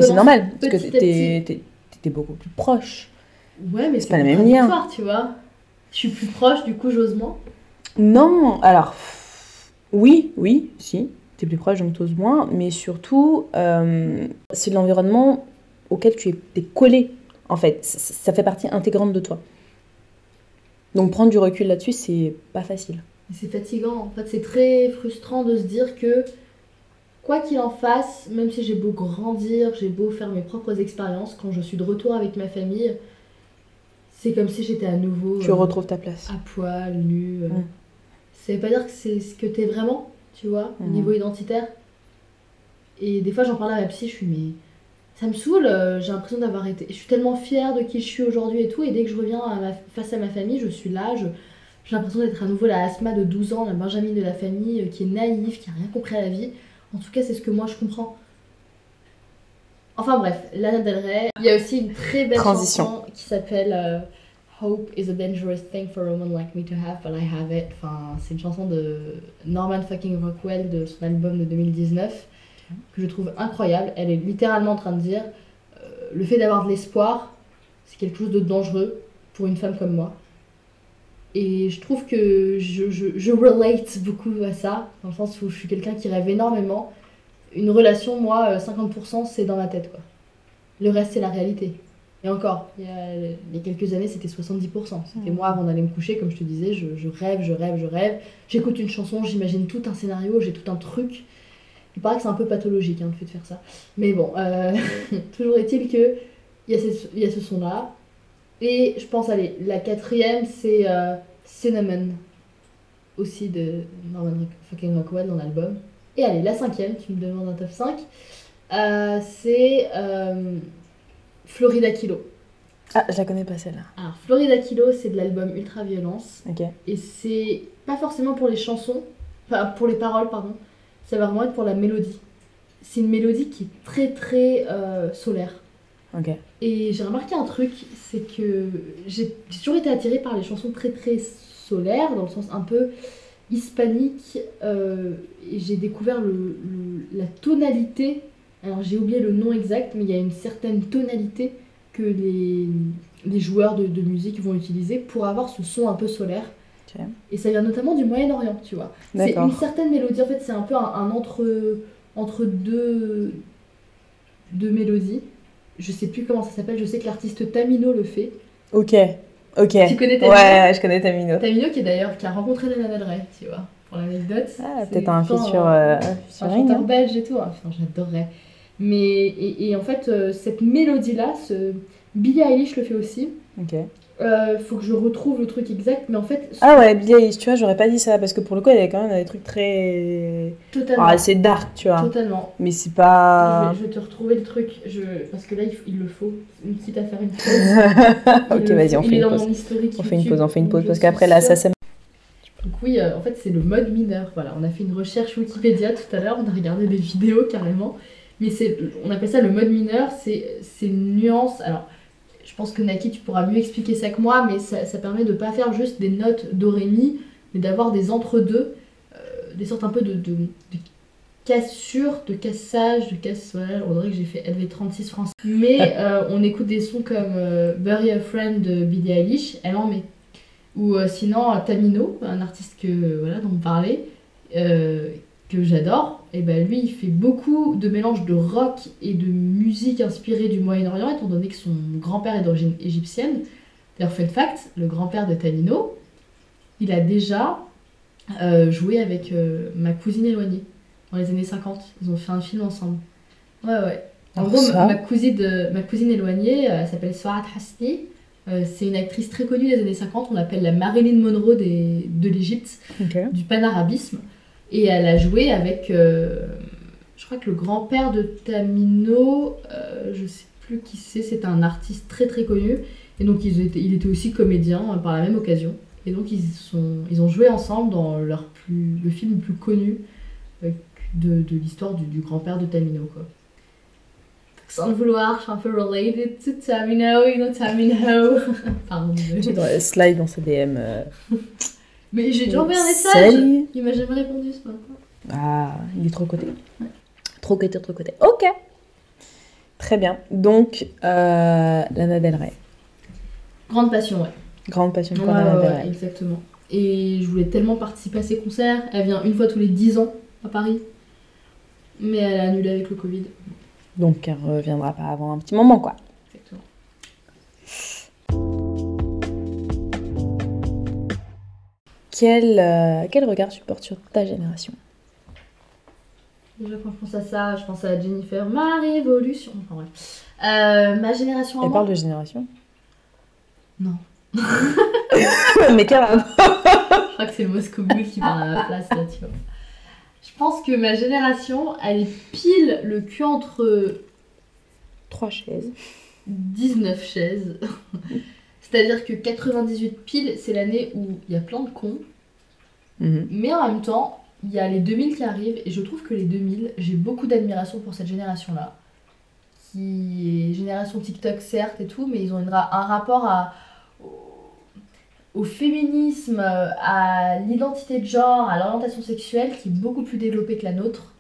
C'est normal, parce que t'es beaucoup plus proche. Ouais, mais C'est pas le même lien. tu vois. Je suis plus proche, du coup, j'ose moins. Non, alors, oui, oui, si, t'es plus proche, donc t'oses moins, mais surtout, euh, c'est l'environnement auquel tu es, collé, en fait. Ça, ça fait partie intégrante de toi. Donc prendre du recul là-dessus, c'est pas facile. C'est fatigant. En fait, c'est très frustrant de se dire que, quoi qu'il en fasse, même si j'ai beau grandir, j'ai beau faire mes propres expériences, quand je suis de retour avec ma famille, c'est comme si j'étais à nouveau Tu euh, retrouves ta place. à poil, nu. euh. Mm. Ça veut pas dire que c'est ce que t'es vraiment, tu vois, au niveau identitaire. Et des fois, j'en parle à ma psy, je suis, mais ça me saoule, euh, j'ai l'impression d'avoir été. Je suis tellement fière de qui je suis aujourd'hui et tout, et dès que je reviens à ma- face à ma famille, je suis là, je- j'ai l'impression d'être à nouveau la Asma de 12 ans, la Benjamin de la famille, euh, qui est naïve, qui a rien compris à la vie. En tout cas, c'est ce que moi je comprends. Enfin bref, Lana Del Rey. Il y a aussi une très belle Transition. chanson qui s'appelle euh, Hope is a dangerous thing for a woman like me to have, but I have it. Enfin, c'est une chanson de Norman fucking Rockwell de son album de 2019 que je trouve incroyable. Elle est littéralement en train de dire euh, le fait d'avoir de l'espoir, c'est quelque chose de dangereux pour une femme comme moi. Et je trouve que je, je, je relate beaucoup à ça, dans le sens où je suis quelqu'un qui rêve énormément. Une relation, moi, euh, 50% c'est dans ma tête, quoi. Le reste, c'est la réalité. Et encore, il y a, il y a quelques années, c'était 70%. C'était Mhm. moi avant d'aller me coucher, comme je te disais, je, je rêve, je rêve, je rêve. J'écoute une chanson, j'imagine tout un scénario, j'ai tout un truc. Il paraît que c'est un peu pathologique, hein, le fait de faire ça. Mais bon, euh, toujours est-il que il y a, ces- il y a ce son-là. Et je pense, allez, la quatrième, c'est euh, Cinnamon, aussi de Norman fucking Rockwell dans l'album. Et allez, la cinquième, tu me demandes un top 5, euh, c'est euh, Florida Kilo. Ah, je la connais pas celle-là. Alors, Florida Kilo, c'est de l'album Ultra Violence. Ok. Et c'est pas forcément pour les chansons, enfin pour les paroles, pardon. Ça va vraiment être pour la mélodie. C'est une mélodie qui est très très solaire. Et j'ai remarqué un truc, c'est que j'ai toujours été attirée par les chansons très très solaires, dans le sens un peu hispanique. euh, et j'ai découvert le, le- la tonalité. Alors j'ai oublié le nom exact, mais il y a une certaine tonalité que les, les joueurs de, de musique vont utiliser pour avoir ce son un peu solaire. Et ça vient notamment du Moyen-Orient, tu vois. C'est une certaine mélodie, en fait, c'est un peu un, un entre, entre deux, deux mélodies. Je sais plus comment ça s'appelle, je sais que l'artiste Tamino le fait. Ok. Ok. Tu connais Tamino? Ouais, je connais Tamino. Tamino qui est d'ailleurs, qui a rencontré Lana Del Rey, tu vois, pour l'anecdote. Ah, peut-être un futur. un- euh, un chanteur hein. belge et tout. Enfin, j'adorerais. Mais, et, et en fait, euh, cette mélodie-là, ce... Billie Eilish le fait aussi. Ok. Euh, faut que je retrouve le truc exact, mais en fait, Ah ouais, Billie Eilish, tu vois, j'aurais pas dit ça parce que pour le coup, elle est quand même des trucs très. totalement. Ah, c'est dark, tu vois. totalement. Mais c'est pas. Je, vais, je vais te retrouver le truc, je... parce que là, il, il le faut. Une petite à faire une pause. ok, vas-y, on fait une pause. On fait une pause, on fait une pause parce qu'après là, ça c'est. Donc oui, euh, en fait, c'est le mode mineur. Voilà, on a fait une recherche Wikipédia tout à l'heure, on a regardé des vidéos carrément. Mais c'est, on appelle ça le mode mineur, c'est, c'est une nuance. Alors, pense que Naki, tu pourras mieux expliquer ça que moi, mais ça, ça permet de pas faire juste des notes do ré mi, mais d'avoir des entre-deux, euh, des sortes un peu de, de, de cassure, de cassage, de casse. Voilà, on dirait que j'ai fait LV36 français. Mais euh, on écoute des sons comme euh, Bury a Friend de Billie Eilish, elle en met. Ou euh, sinon Tamino, un artiste que, voilà, dont on parlait, que j'adore, et ben lui il fait beaucoup de mélange de rock et de musique inspirée du Moyen-Orient, étant donné que son grand-père est d'origine égyptienne. D'ailleurs, fun fact, le grand-père de Tamino, il a déjà euh, joué avec euh, ma cousine éloignée dans les années 50. Ils ont fait un film ensemble. Ouais, ouais. En Alors gros, ça. ma, cousine, de- ma cousine éloignée, euh, elle s'appelle Swat Hasni. Euh, c'est une actrice très connue des années 50, on l'appelle la Marilyn Monroe des- de l'Égypte, du panarabisme. Et elle a joué avec, euh, je crois que le grand-père de Tamino, euh, je sais plus qui c'est, c'est un artiste très très connu. Et donc ils étaient, il était aussi comédien euh, par la même occasion. Et donc ils, sont, ils ont joué ensemble dans leur plus, le film le plus connu euh, de, de l'histoire du, du grand-père de Tamino. Quoi. sans le vouloir, je suis un peu related to Tamino, you know Tamino. Pardon, slide dans sa DM. Mais j'ai déjà envoyé un message. Il m'a jamais répondu ce matin. Ah, il est trop côté. Trop côté, trop côté. Ok. Très bien. Donc, euh, Lana Del Rey. Grande passion, ouais. Grande passion pour Ouais, Lana Del ouais, Rey. exactement. Et je voulais tellement participer à ses concerts. Elle vient une fois tous les 10 ans à Paris. Mais elle a annulé avec le Covid. Donc, elle reviendra pas avant un petit moment, quoi. Quel, euh, quel regard tu portes sur ta génération? Déjà, quand je pense à ça, je pense à Jennifer, ma révolution. Enfin, bref. Euh, ma génération Elle parle de génération? Non. Mais rapport Je crois que c'est Moscow Mule qui parle à ma place là, tu vois. Je pense que ma génération, elle est pile le cul entre Trois chaises. 19 chaises. C'est-à-dire que 98 pile, c'est l'année où il y a plein de cons. Mhm. Mais en même temps, il y a les 2000 qui arrivent et je trouve que les 2000, j'ai beaucoup d'admiration pour cette génération-là. Qui est génération TikTok certes et tout, mais ils ont une ra- un rapport à, au, au féminisme, à l'identité de genre, à l'orientation sexuelle qui est beaucoup plus développée que la nôtre.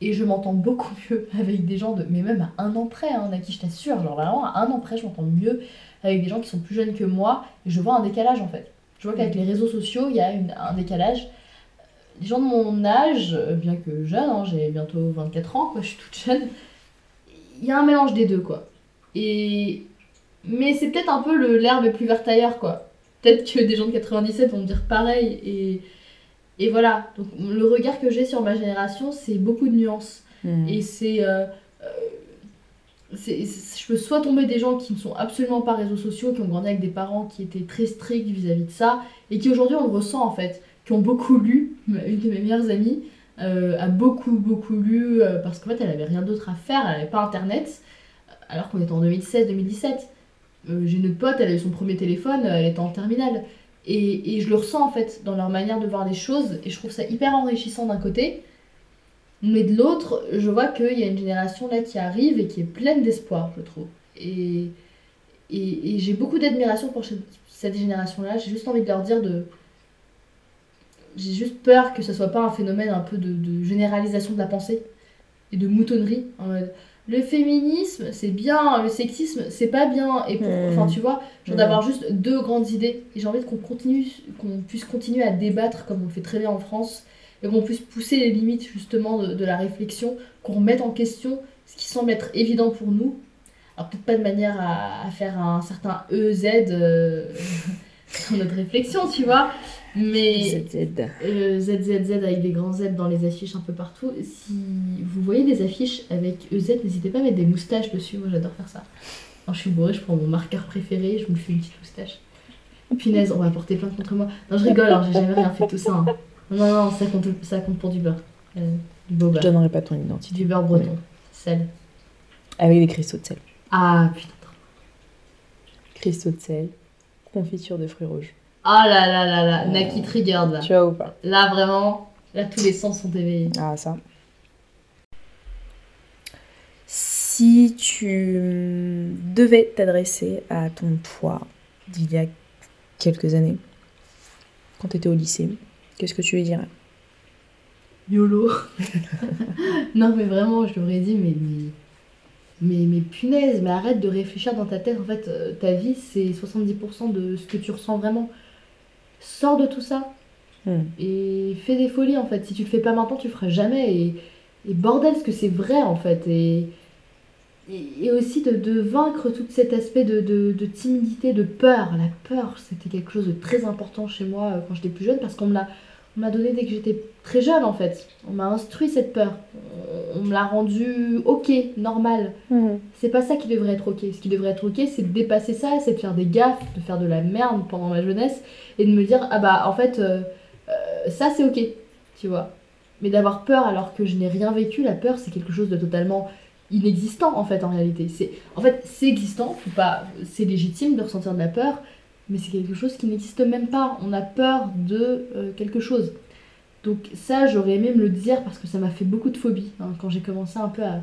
Et je m'entends beaucoup mieux avec des gens de. Mais même à un an près, hein, Naki, je t'assure, genre vraiment à un an près, je m'entends mieux avec des gens qui sont plus jeunes que moi. Et je vois un décalage en fait. Je vois qu'avec les réseaux sociaux, il y a une- un décalage les gens de mon âge, euh, bien que jeune, hein, j'ai bientôt 24 ans, quoi, je suis toute jeune, il y a un mélange des deux, quoi. Et... Mais c'est peut-être un peu le l'herbe est plus verte ailleurs, quoi. Peut-être que des gens de 97 vont me dire pareil, et, et voilà. Donc le regard que j'ai sur ma génération, c'est beaucoup de nuances. Mhm. Et c'est... euh, euh, je peux soit tomber des gens qui ne sont absolument pas réseaux sociaux, qui ont grandi avec des parents qui étaient très stricts vis-à-vis de ça, et qui aujourd'hui on le ressent en fait, qui ont beaucoup lu. Une de mes meilleures amies euh, a beaucoup beaucoup lu euh, parce qu'en fait elle avait rien d'autre à faire, elle n'avait pas internet, alors qu'on était en 2016-2017. Euh, J'ai une autre pote, elle a eu son premier téléphone, elle était en terminale. Et, et je le ressens en fait dans leur manière de voir les choses, et je trouve ça hyper enrichissant d'un côté. Mais de l'autre, je vois qu'il y a une génération là qui arrive et qui est pleine d'espoir, je trouve. Et, et, et j'ai beaucoup d'admiration pour cette- génération-là. J'ai juste envie de leur dire de. J'ai juste peur que ce soit pas un phénomène un peu de, de généralisation de la pensée et de moutonnerie. En mode, le féminisme, c'est bien, le sexisme, c'est pas bien. Et enfin, tu vois, genre Hmm. d'avoir juste deux grandes idées. Et j'ai envie qu'on continue, qu'on puisse continuer à débattre comme on le fait très bien en France et qu'on puisse pousser les limites justement de, de la réflexion, qu'on remette en question ce qui semble être évident pour nous. Alors peut-être pas de manière à, à faire un certain EZ euh, dans notre réflexion, tu vois, mais ZZ. euh, ZZZ avec des grands Z dans les affiches un peu partout. Si vous voyez des affiches avec EZ, n'hésitez pas à mettre des moustaches dessus, moi j'adore faire ça. Quand je suis bourrée, je prends mon marqueur préféré, je me fais une petite moustache. Punaise, on va porter plainte contre moi. Non, je rigole, hein, j'ai jamais rien fait de tout ça. hein. Non, non, ça compte, ça compte pour du beurre. Euh, du beau Je beurre. donnerai pas ton identité. Du beurre breton. Sel. Avec des cristaux de sel. Ah putain. Cristaux de sel. Confiture de fruits rouges. Ah là là là là, Naki triggered là. Tu vois ou pas? Là vraiment, là tous les sens sont éveillés. Ah, ça. Si tu devais t'adresser à ton toi d'il y a quelques années, quand tu étais au lycée, qu'est-ce que tu lui dirais? YOLO. non mais vraiment, je l'aurais dit, mais, mais, mais, mais punaise, mais arrête de réfléchir dans ta tête. En fait, euh, ta vie, c'est 70% de ce que tu ressens vraiment. Sors de tout ça Hmm. et fais des folies en fait. Si tu le fais pas maintenant, tu le feras jamais. Et, et bordel, ce que c'est vrai en fait. Et, et, aussi de, de vaincre tout cet aspect de, de, de timidité, de peur. La peur, c'était quelque chose de très important chez moi euh, quand j'étais plus jeune parce qu'on me l'a on m'a donné dès que j'étais très jeune en fait. On m'a instruit cette peur. On, on me l'a rendue ok, normal. C'est pas ça qui devrait être ok. Ce qui devrait être ok, c'est de dépasser ça, c'est de faire des gaffes, de faire de la merde pendant ma jeunesse et de me dire ah bah en fait euh, euh, ça c'est ok, tu vois. Mais d'avoir peur alors que je n'ai rien vécu, la peur c'est quelque chose de totalement inexistant en fait en réalité. C'est en fait c'est existant, faut pas, c'est légitime de ressentir de la peur, mais c'est quelque chose qui n'existe même pas. On a peur de euh, quelque chose. Donc ça j'aurais aimé me le dire parce que ça m'a fait beaucoup de phobie hein, quand j'ai commencé un peu à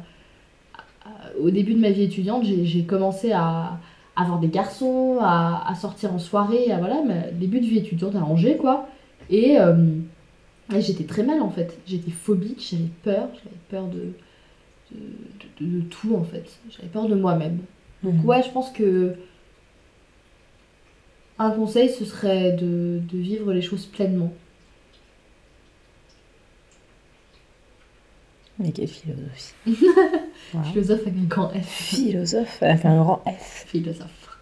au début de ma vie étudiante, j'ai commencé à, avoir des garçons, à, sortir en soirée, à voilà, mais début de vie étudiante à Angers, quoi. Et, j'étais très mal en fait. J'étais phobique, j'avais peur, j'avais peur de de, tout en fait. J'avais peur de moi-même. Donc, mhm. ouais, je pense que un conseil, ce serait de, de vivre les choses pleinement. Mais quelle philosophie. Philosophe avec un grand F. Philosophe avec un grand F. Philosophe.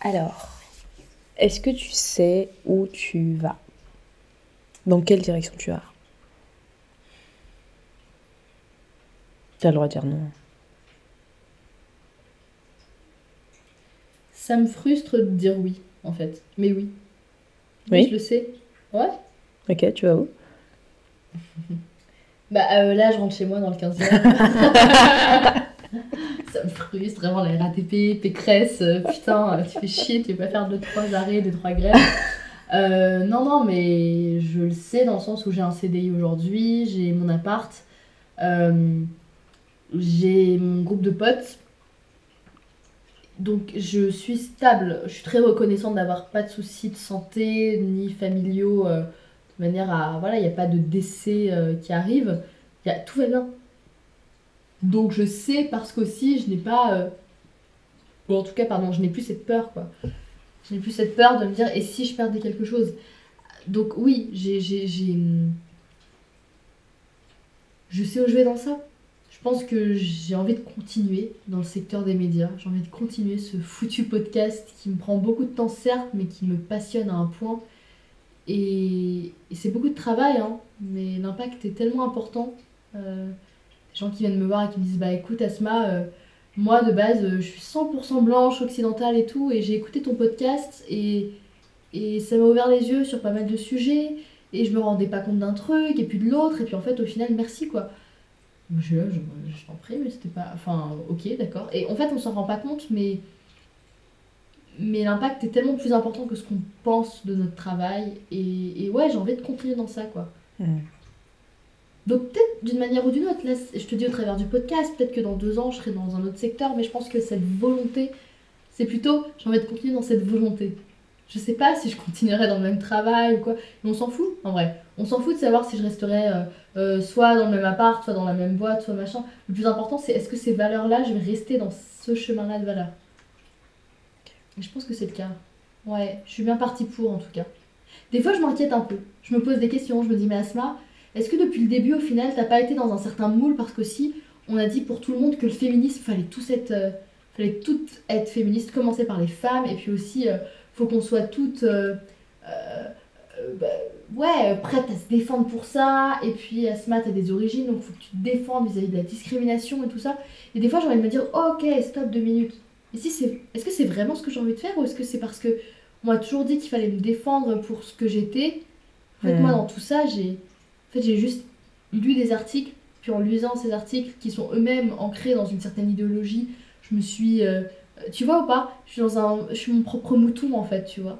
Alors, est-ce que tu sais où tu vas? Dans quelle direction tu vas? Tu as le droit de dire non. Ça me frustre de dire oui, en fait. Mais oui. Oui. Je le sais. Ouais. Ok, tu vas où? Bah euh, là, je rentre chez moi dans le 15e. ça me frustre, vraiment, la RATP, Pécresse, euh, putain, tu fais chier, tu veux pas faire 2-3 arrêts, 2-3 grèves. Euh, non, non, mais je le sais dans le sens où j'ai un CDI aujourd'hui, j'ai mon appart, j'ai mon groupe de potes. Donc je suis stable, je suis très reconnaissante d'avoir pas de soucis de santé ni familiaux de manière à. Voilà, il n'y a pas de décès euh, qui arrive. Y tout va bien. Donc je sais parce qu'aussi je n'ai pas. Euh, ou en tout cas, pardon, je n'ai plus cette peur, quoi. Je n'ai plus cette peur de me dire, et si je perdais quelque chose? Donc oui, j'ai. Je sais où je vais dans ça. Je pense que j'ai envie de continuer dans le secteur des médias. J'ai envie de continuer ce foutu podcast qui me prend beaucoup de temps, certes, mais qui me passionne à un point. Et, c'est beaucoup de travail, hein, mais l'impact est tellement important. Euh, des gens qui viennent me voir et qui me disent Bah écoute, Asma, euh, moi de base, euh, je suis 100% blanche, occidentale et tout, et j'ai écouté ton podcast et, et ça m'a ouvert les yeux sur pas mal de sujets, et je me rendais pas compte d'un truc, et puis de l'autre, et puis en fait, au final, merci quoi. Je, je, je t'en prie, mais c'était pas. Enfin, ok, d'accord. Et en fait, on s'en rend pas compte, mais mais l'impact est tellement plus important que ce qu'on pense de notre travail. Et, ouais, j'ai envie de continuer dans ça, quoi. Hmm. Donc peut-être d'une manière ou d'une autre, là, je te dis au travers du podcast, peut-être que dans deux ans, je serai dans un autre secteur, mais je pense que cette volonté, c'est plutôt, j'ai envie de continuer dans cette volonté. Je sais pas si je continuerai dans le même travail ou quoi, mais on s'en fout, en vrai. On s'en fout de savoir si je resterai euh, euh, soit dans le même appart, soit dans la même boîte, soit machin. Le plus important, c'est est-ce que ces valeurs-là, je vais rester dans ce chemin-là de valeurs? Je pense que c'est le cas. Ouais, je suis bien partie pour en tout cas. Des fois, je m'inquiète un peu. Je me pose des questions. Je me dis, mais Asma, est-ce que depuis le début, au final, t'as pas été dans un certain moule Parce que si on a dit pour tout le monde que le féminisme, fallait tous être, euh, fallait toutes être féministes, commencer par les femmes, et puis aussi, faut qu'on soit toutes. Bah, ouais, prêtes à se défendre pour ça. Et puis, Asma, t'as des origines, donc faut que tu te défendes vis-à-vis de la discrimination et tout ça. Et des fois, j'ai envie de me dire, ok, stop deux minutes si c'est, est-ce que c'est vraiment ce que j'ai envie de faire ou est-ce que c'est parce que on m'a toujours dit qu'il fallait me défendre pour ce que j'étais? En fait, moi, dans tout ça, j'ai, en fait, j'ai juste lu des articles, puis en lisant ces articles qui sont eux-mêmes ancrés dans une certaine idéologie, je me suis, euh, tu vois ou pas? Je suis dans un, je suis mon propre mouton en fait, tu vois.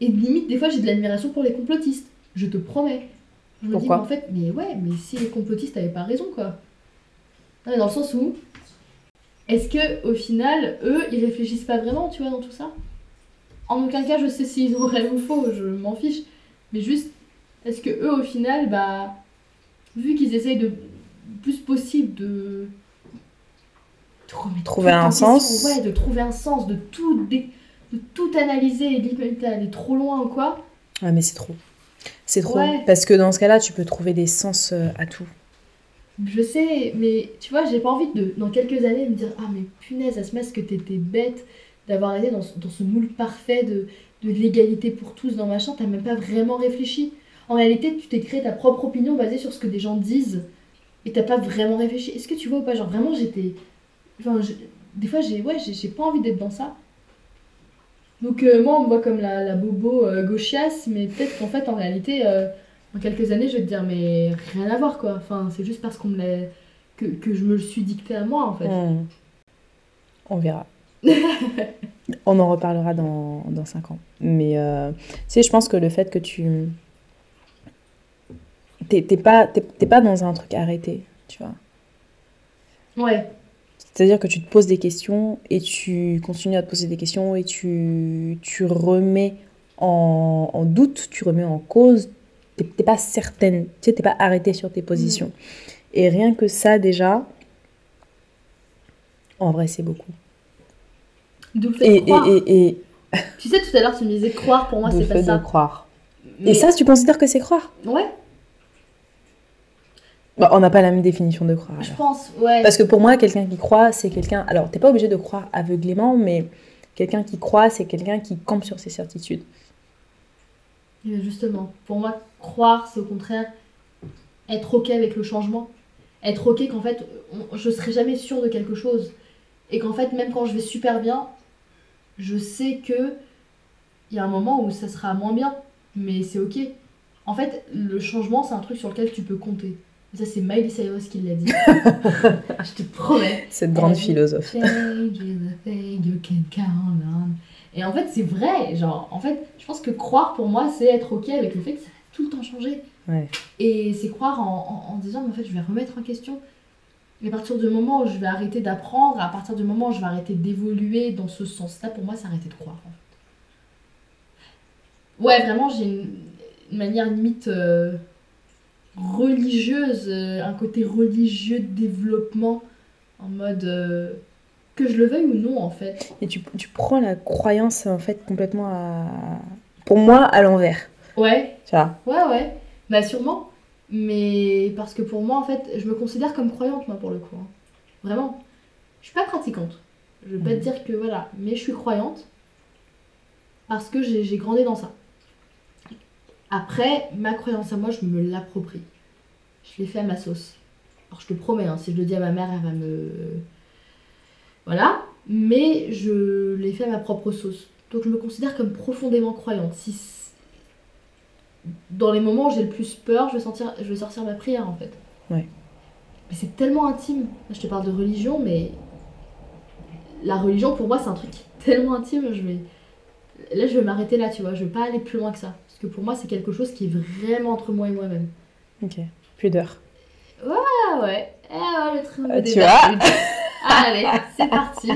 Et limite, des fois, j'ai de l'admiration pour les complotistes. Je te promets. Je me dis, mais en fait, mais ouais, mais si les complotistes n'avaient pas raison, quoi. dans le sens où est-ce que au final, eux, ils réfléchissent pas vraiment, tu vois, dans tout ça? En aucun cas, je sais s'ils ont raison ou faux, je m'en fiche. Mais juste, est-ce que eux, au final, bah, vu qu'ils essayent de plus possible de, trouver un sens, ouais, de trouver un sens, de tout, de tout analyser et limite aller trop loin ou quoi. Ouais, mais c'est trop. C'est trop. Parce que dans ce cas-là, tu peux trouver des sens euh, à tout. Je sais, mais tu vois, j'ai pas envie de, dans quelques années, me dire Ah, mais punaise, Asma, est-ce que t'étais bête d'avoir été dans, dans, ce moule parfait de, de l'égalité pour tous dans machin? T'as même pas vraiment réfléchi. En réalité, tu t'es créé ta propre opinion basée sur ce que des gens disent et t'as pas vraiment réfléchi. Est-ce que tu vois ou pas? Genre, vraiment, j'étais. Enfin, des fois, j'ai ouais, j'ai pas envie d'être dans ça. Donc, euh, moi, on me voit comme la, la bobo euh, gauchiasse, mais peut-être qu'en fait, en réalité. Euh, dans quelques années, je vais te dire, mais rien à voir, quoi. Enfin, c'est juste parce qu'on me l'a... Que, que, je me le suis dicté à moi, en fait. Hmm. On verra. On en reparlera dans, dans 5 ans. Mais, euh, tu sais, je pense que le fait que tu... T'es pas, pas dans un truc arrêté. tu vois. Ouais. C'est-à-dire que tu te poses des questions et tu continues à te poser des questions et tu, tu remets en, en doute, tu remets en cause, t'es pas certaine, tu sais, t'es pas arrêtée sur tes positions. Et rien que ça, déjà, en vrai, c'est beaucoup. Et, de croire. et, et, et Tu sais, tout à l'heure, tu me disais croire, pour moi, c'est pas de ça. croire. Mais- Et ça, tu considères que c'est croire? Ouais, Bah, On n'a pas la même définition de croire. je alors. pense, ouais. Parce que pour moi, quelqu'un qui croit, c'est quelqu'un. Alors, t'es pas obligé de croire aveuglément, mais quelqu'un qui croit, c'est quelqu'un qui campe sur ses certitudes. Justement, pour moi, croire, c'est au contraire être ok avec le changement. Être ok qu'en fait, on- je serai jamais sûre de quelque chose. Et qu'en fait, même quand je vais super bien, je sais que il y a un moment où ça sera moins bien. Mais c'est ok. En fait, le changement, c'est un truc sur lequel tu peux compter. Ça, c'est Miley Cyrus qui l'a dit. je te promets. Cette grande philosophe. Change is a thing you can count on. Et en fait, c'est vrai. Genre, en fait, je pense que croire pour moi, c'est être ok avec le fait que ça va tout le temps changer. Ouais. Et c'est croire en, en, en disant, mais en fait, je vais remettre en question. Et à partir du moment où je vais arrêter d'apprendre, à partir du moment où je vais arrêter d'évoluer dans ce sens-là, pour moi, c'est arrêter de croire. en fait. Ouais, vraiment, j'ai une, une manière limite euh, religieuse, euh, un côté religieux de développement, en mode euh, que je le veuille ou non, en fait. Et tu, tu prends la croyance, en fait, complètement à. Pour moi, à l'envers. Ouais, Tu vois? Ouais, ouais. Bah, sûrement. Mais parce que pour moi, en fait, je me considère comme croyante, moi, pour le coup. hein. Vraiment. Je suis pas pratiquante. Je veux pas Mhm. te dire que voilà, mais je suis croyante parce que j'ai grandi dans ça. Après, ma croyance à moi, je me l'approprie. Je l'ai fait à ma sauce. Alors, je te promets, hein, si je le dis à ma mère, elle va me. Voilà. Mais je l'ai fait à ma propre sauce. Donc, je me considère comme profondément croyante. Si dans les moments où j'ai le plus peur, je vais, sentir, je vais sortir ma prière en fait. Ouais. Mais c'est tellement intime. Je te parle de religion, mais la religion pour moi c'est un truc tellement intime. Je vais... Là, je vais m'arrêter là, tu vois. Je vais pas aller plus loin que ça. Que pour moi, c'est quelque chose qui est vraiment entre moi et moi-même. Ok. Pudeur. Ah ouais, ah ouais, le train Ah, de tu débarque. Allez, c'est parti.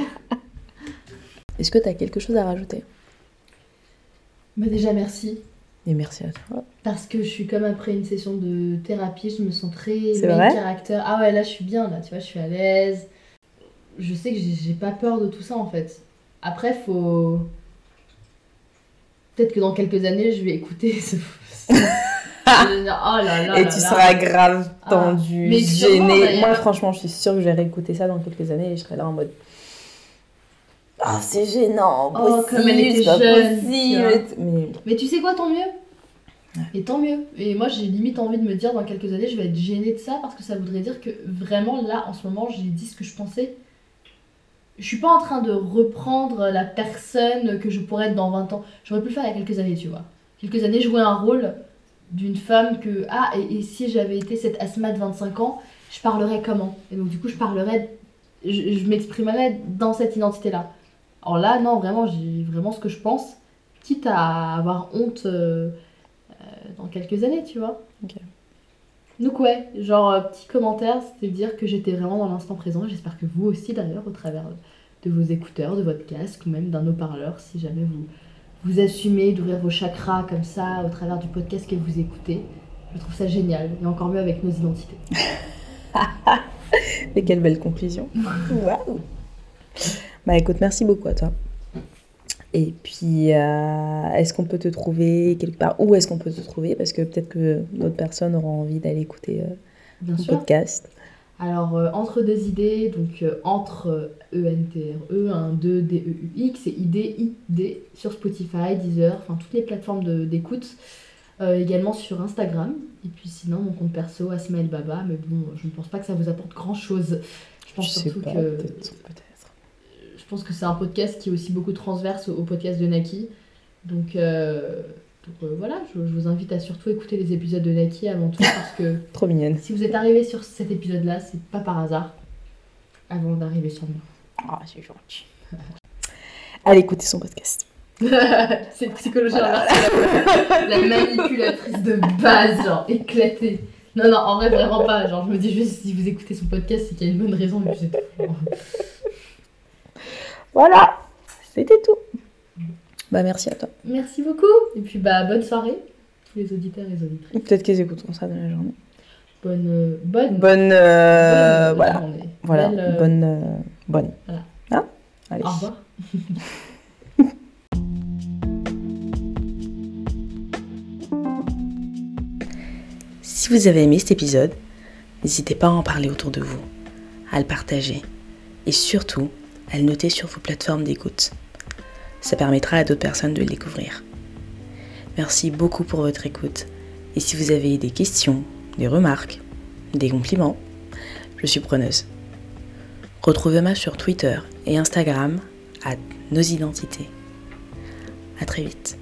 Est-ce que tu as quelque chose à rajouter? Mais déjà, merci. Et merci à toi. Parce que je suis comme après une session de thérapie, je me sens très caractère. Ah ouais, là je suis bien, là, tu vois, je suis à l'aise. Je sais que j'ai pas peur de tout ça en fait. Après, faut. Peut-être que dans quelques années, je vais écouter ce. oh là là. Et là tu seras grave Ah. tendu, Mais sûrement, gêné. Moi, franchement, je suis sûre que je vais réécouter ça dans quelques années et je serai là en mode. Ah, c'est gênant, Oh, possible, comme elle était c'est pas jeune, possible. tu Mais Mais tu sais quoi, tant mieux. Ouais. Et tant mieux. Et moi, j'ai limite envie de me dire dans quelques années, je vais être gênée de ça parce que ça voudrait dire que vraiment, là, en ce moment, j'ai dit ce que je pensais. Je suis pas en train de reprendre la personne que je pourrais être dans 20 ans. J'aurais pu le faire il y a quelques années, tu vois. Quelques années, jouer un rôle d'une femme que. Ah, et, si j'avais été cette Asma de 25 ans, je parlerais comment? Et donc, du coup, je parlerais. Je, je m'exprimerais dans cette identité-là. Alors là, non, vraiment, j'ai vraiment ce que je pense quitte à avoir honte euh, euh, dans quelques années, tu vois. Ok. Donc ouais, genre euh, petit commentaire, c'était dire que j'étais vraiment dans l'instant présent. J'espère que vous aussi d'ailleurs, au travers de vos écouteurs, de votre casque ou même d'un haut-parleur, si jamais vous vous assumez d'ouvrir vos chakras comme ça au travers du podcast que vous écoutez. Je trouve ça génial et encore mieux avec nos identités. Et quelle belle conclusion. Waouh. Bah écoute, merci beaucoup à toi. Et puis, euh, est-ce qu'on peut te trouver quelque part? Où est-ce qu'on peut te trouver? Parce que peut-être que d'autres personnes auront envie d'aller écouter euh, ton podcast. Alors, euh, entre deux idées, donc euh, entre E-N-T-R-E, 1, 2, D-E-U-X et I-D-I-D sur Spotify, Deezer, enfin toutes les plateformes d'écoute. Également sur Instagram. Et puis sinon, mon compte perso, Asmael Baba. Mais bon, je ne pense pas que ça vous apporte grand chose. Je pense Je surtout pas, que. Pense que c'est un podcast qui est aussi beaucoup transverse au, au podcast de Naki. Donc, euh, donc, euh, voilà, je, je vous invite à surtout écouter les épisodes de Naki avant tout parce que. Trop mignonne. Si vous êtes arrivé sur cet épisode-là, c'est pas par hasard. Avant d'arriver sur moi. Ah, c'est gentil. Allez écouter son podcast. c'est psychologie la, la manipulatrice de base, genre éclatée. Non, non, en vrai, vraiment pas. Genre, je me dis juste, si vous écoutez son podcast, c'est qu'il y a une bonne raison, mais c'est tout. Voilà, c'était tout. Bah merci à toi. Merci beaucoup. Et puis, bah, bonne soirée, tous les auditeurs et les auditrices. Peut-être qu'ils écouteront ça dans la journée. Bonne. euh, Bonne. Bonne, euh, bonne voilà, journée. voilà, Belle, euh, bonne, euh, bonne. Voilà. Hein Allez. Au revoir. Si vous avez aimé cet épisode, n'hésitez pas à en parler autour de vous, à le partager et surtout à le noter sur vos plateformes d'écoute. Ça permettra à d'autres personnes de le découvrir. Merci beaucoup pour votre écoute et si vous avez des questions, des remarques, des compliments, je suis preneuse. Retrouvez-moi sur Twitter et Instagram à nos identités. À très vite.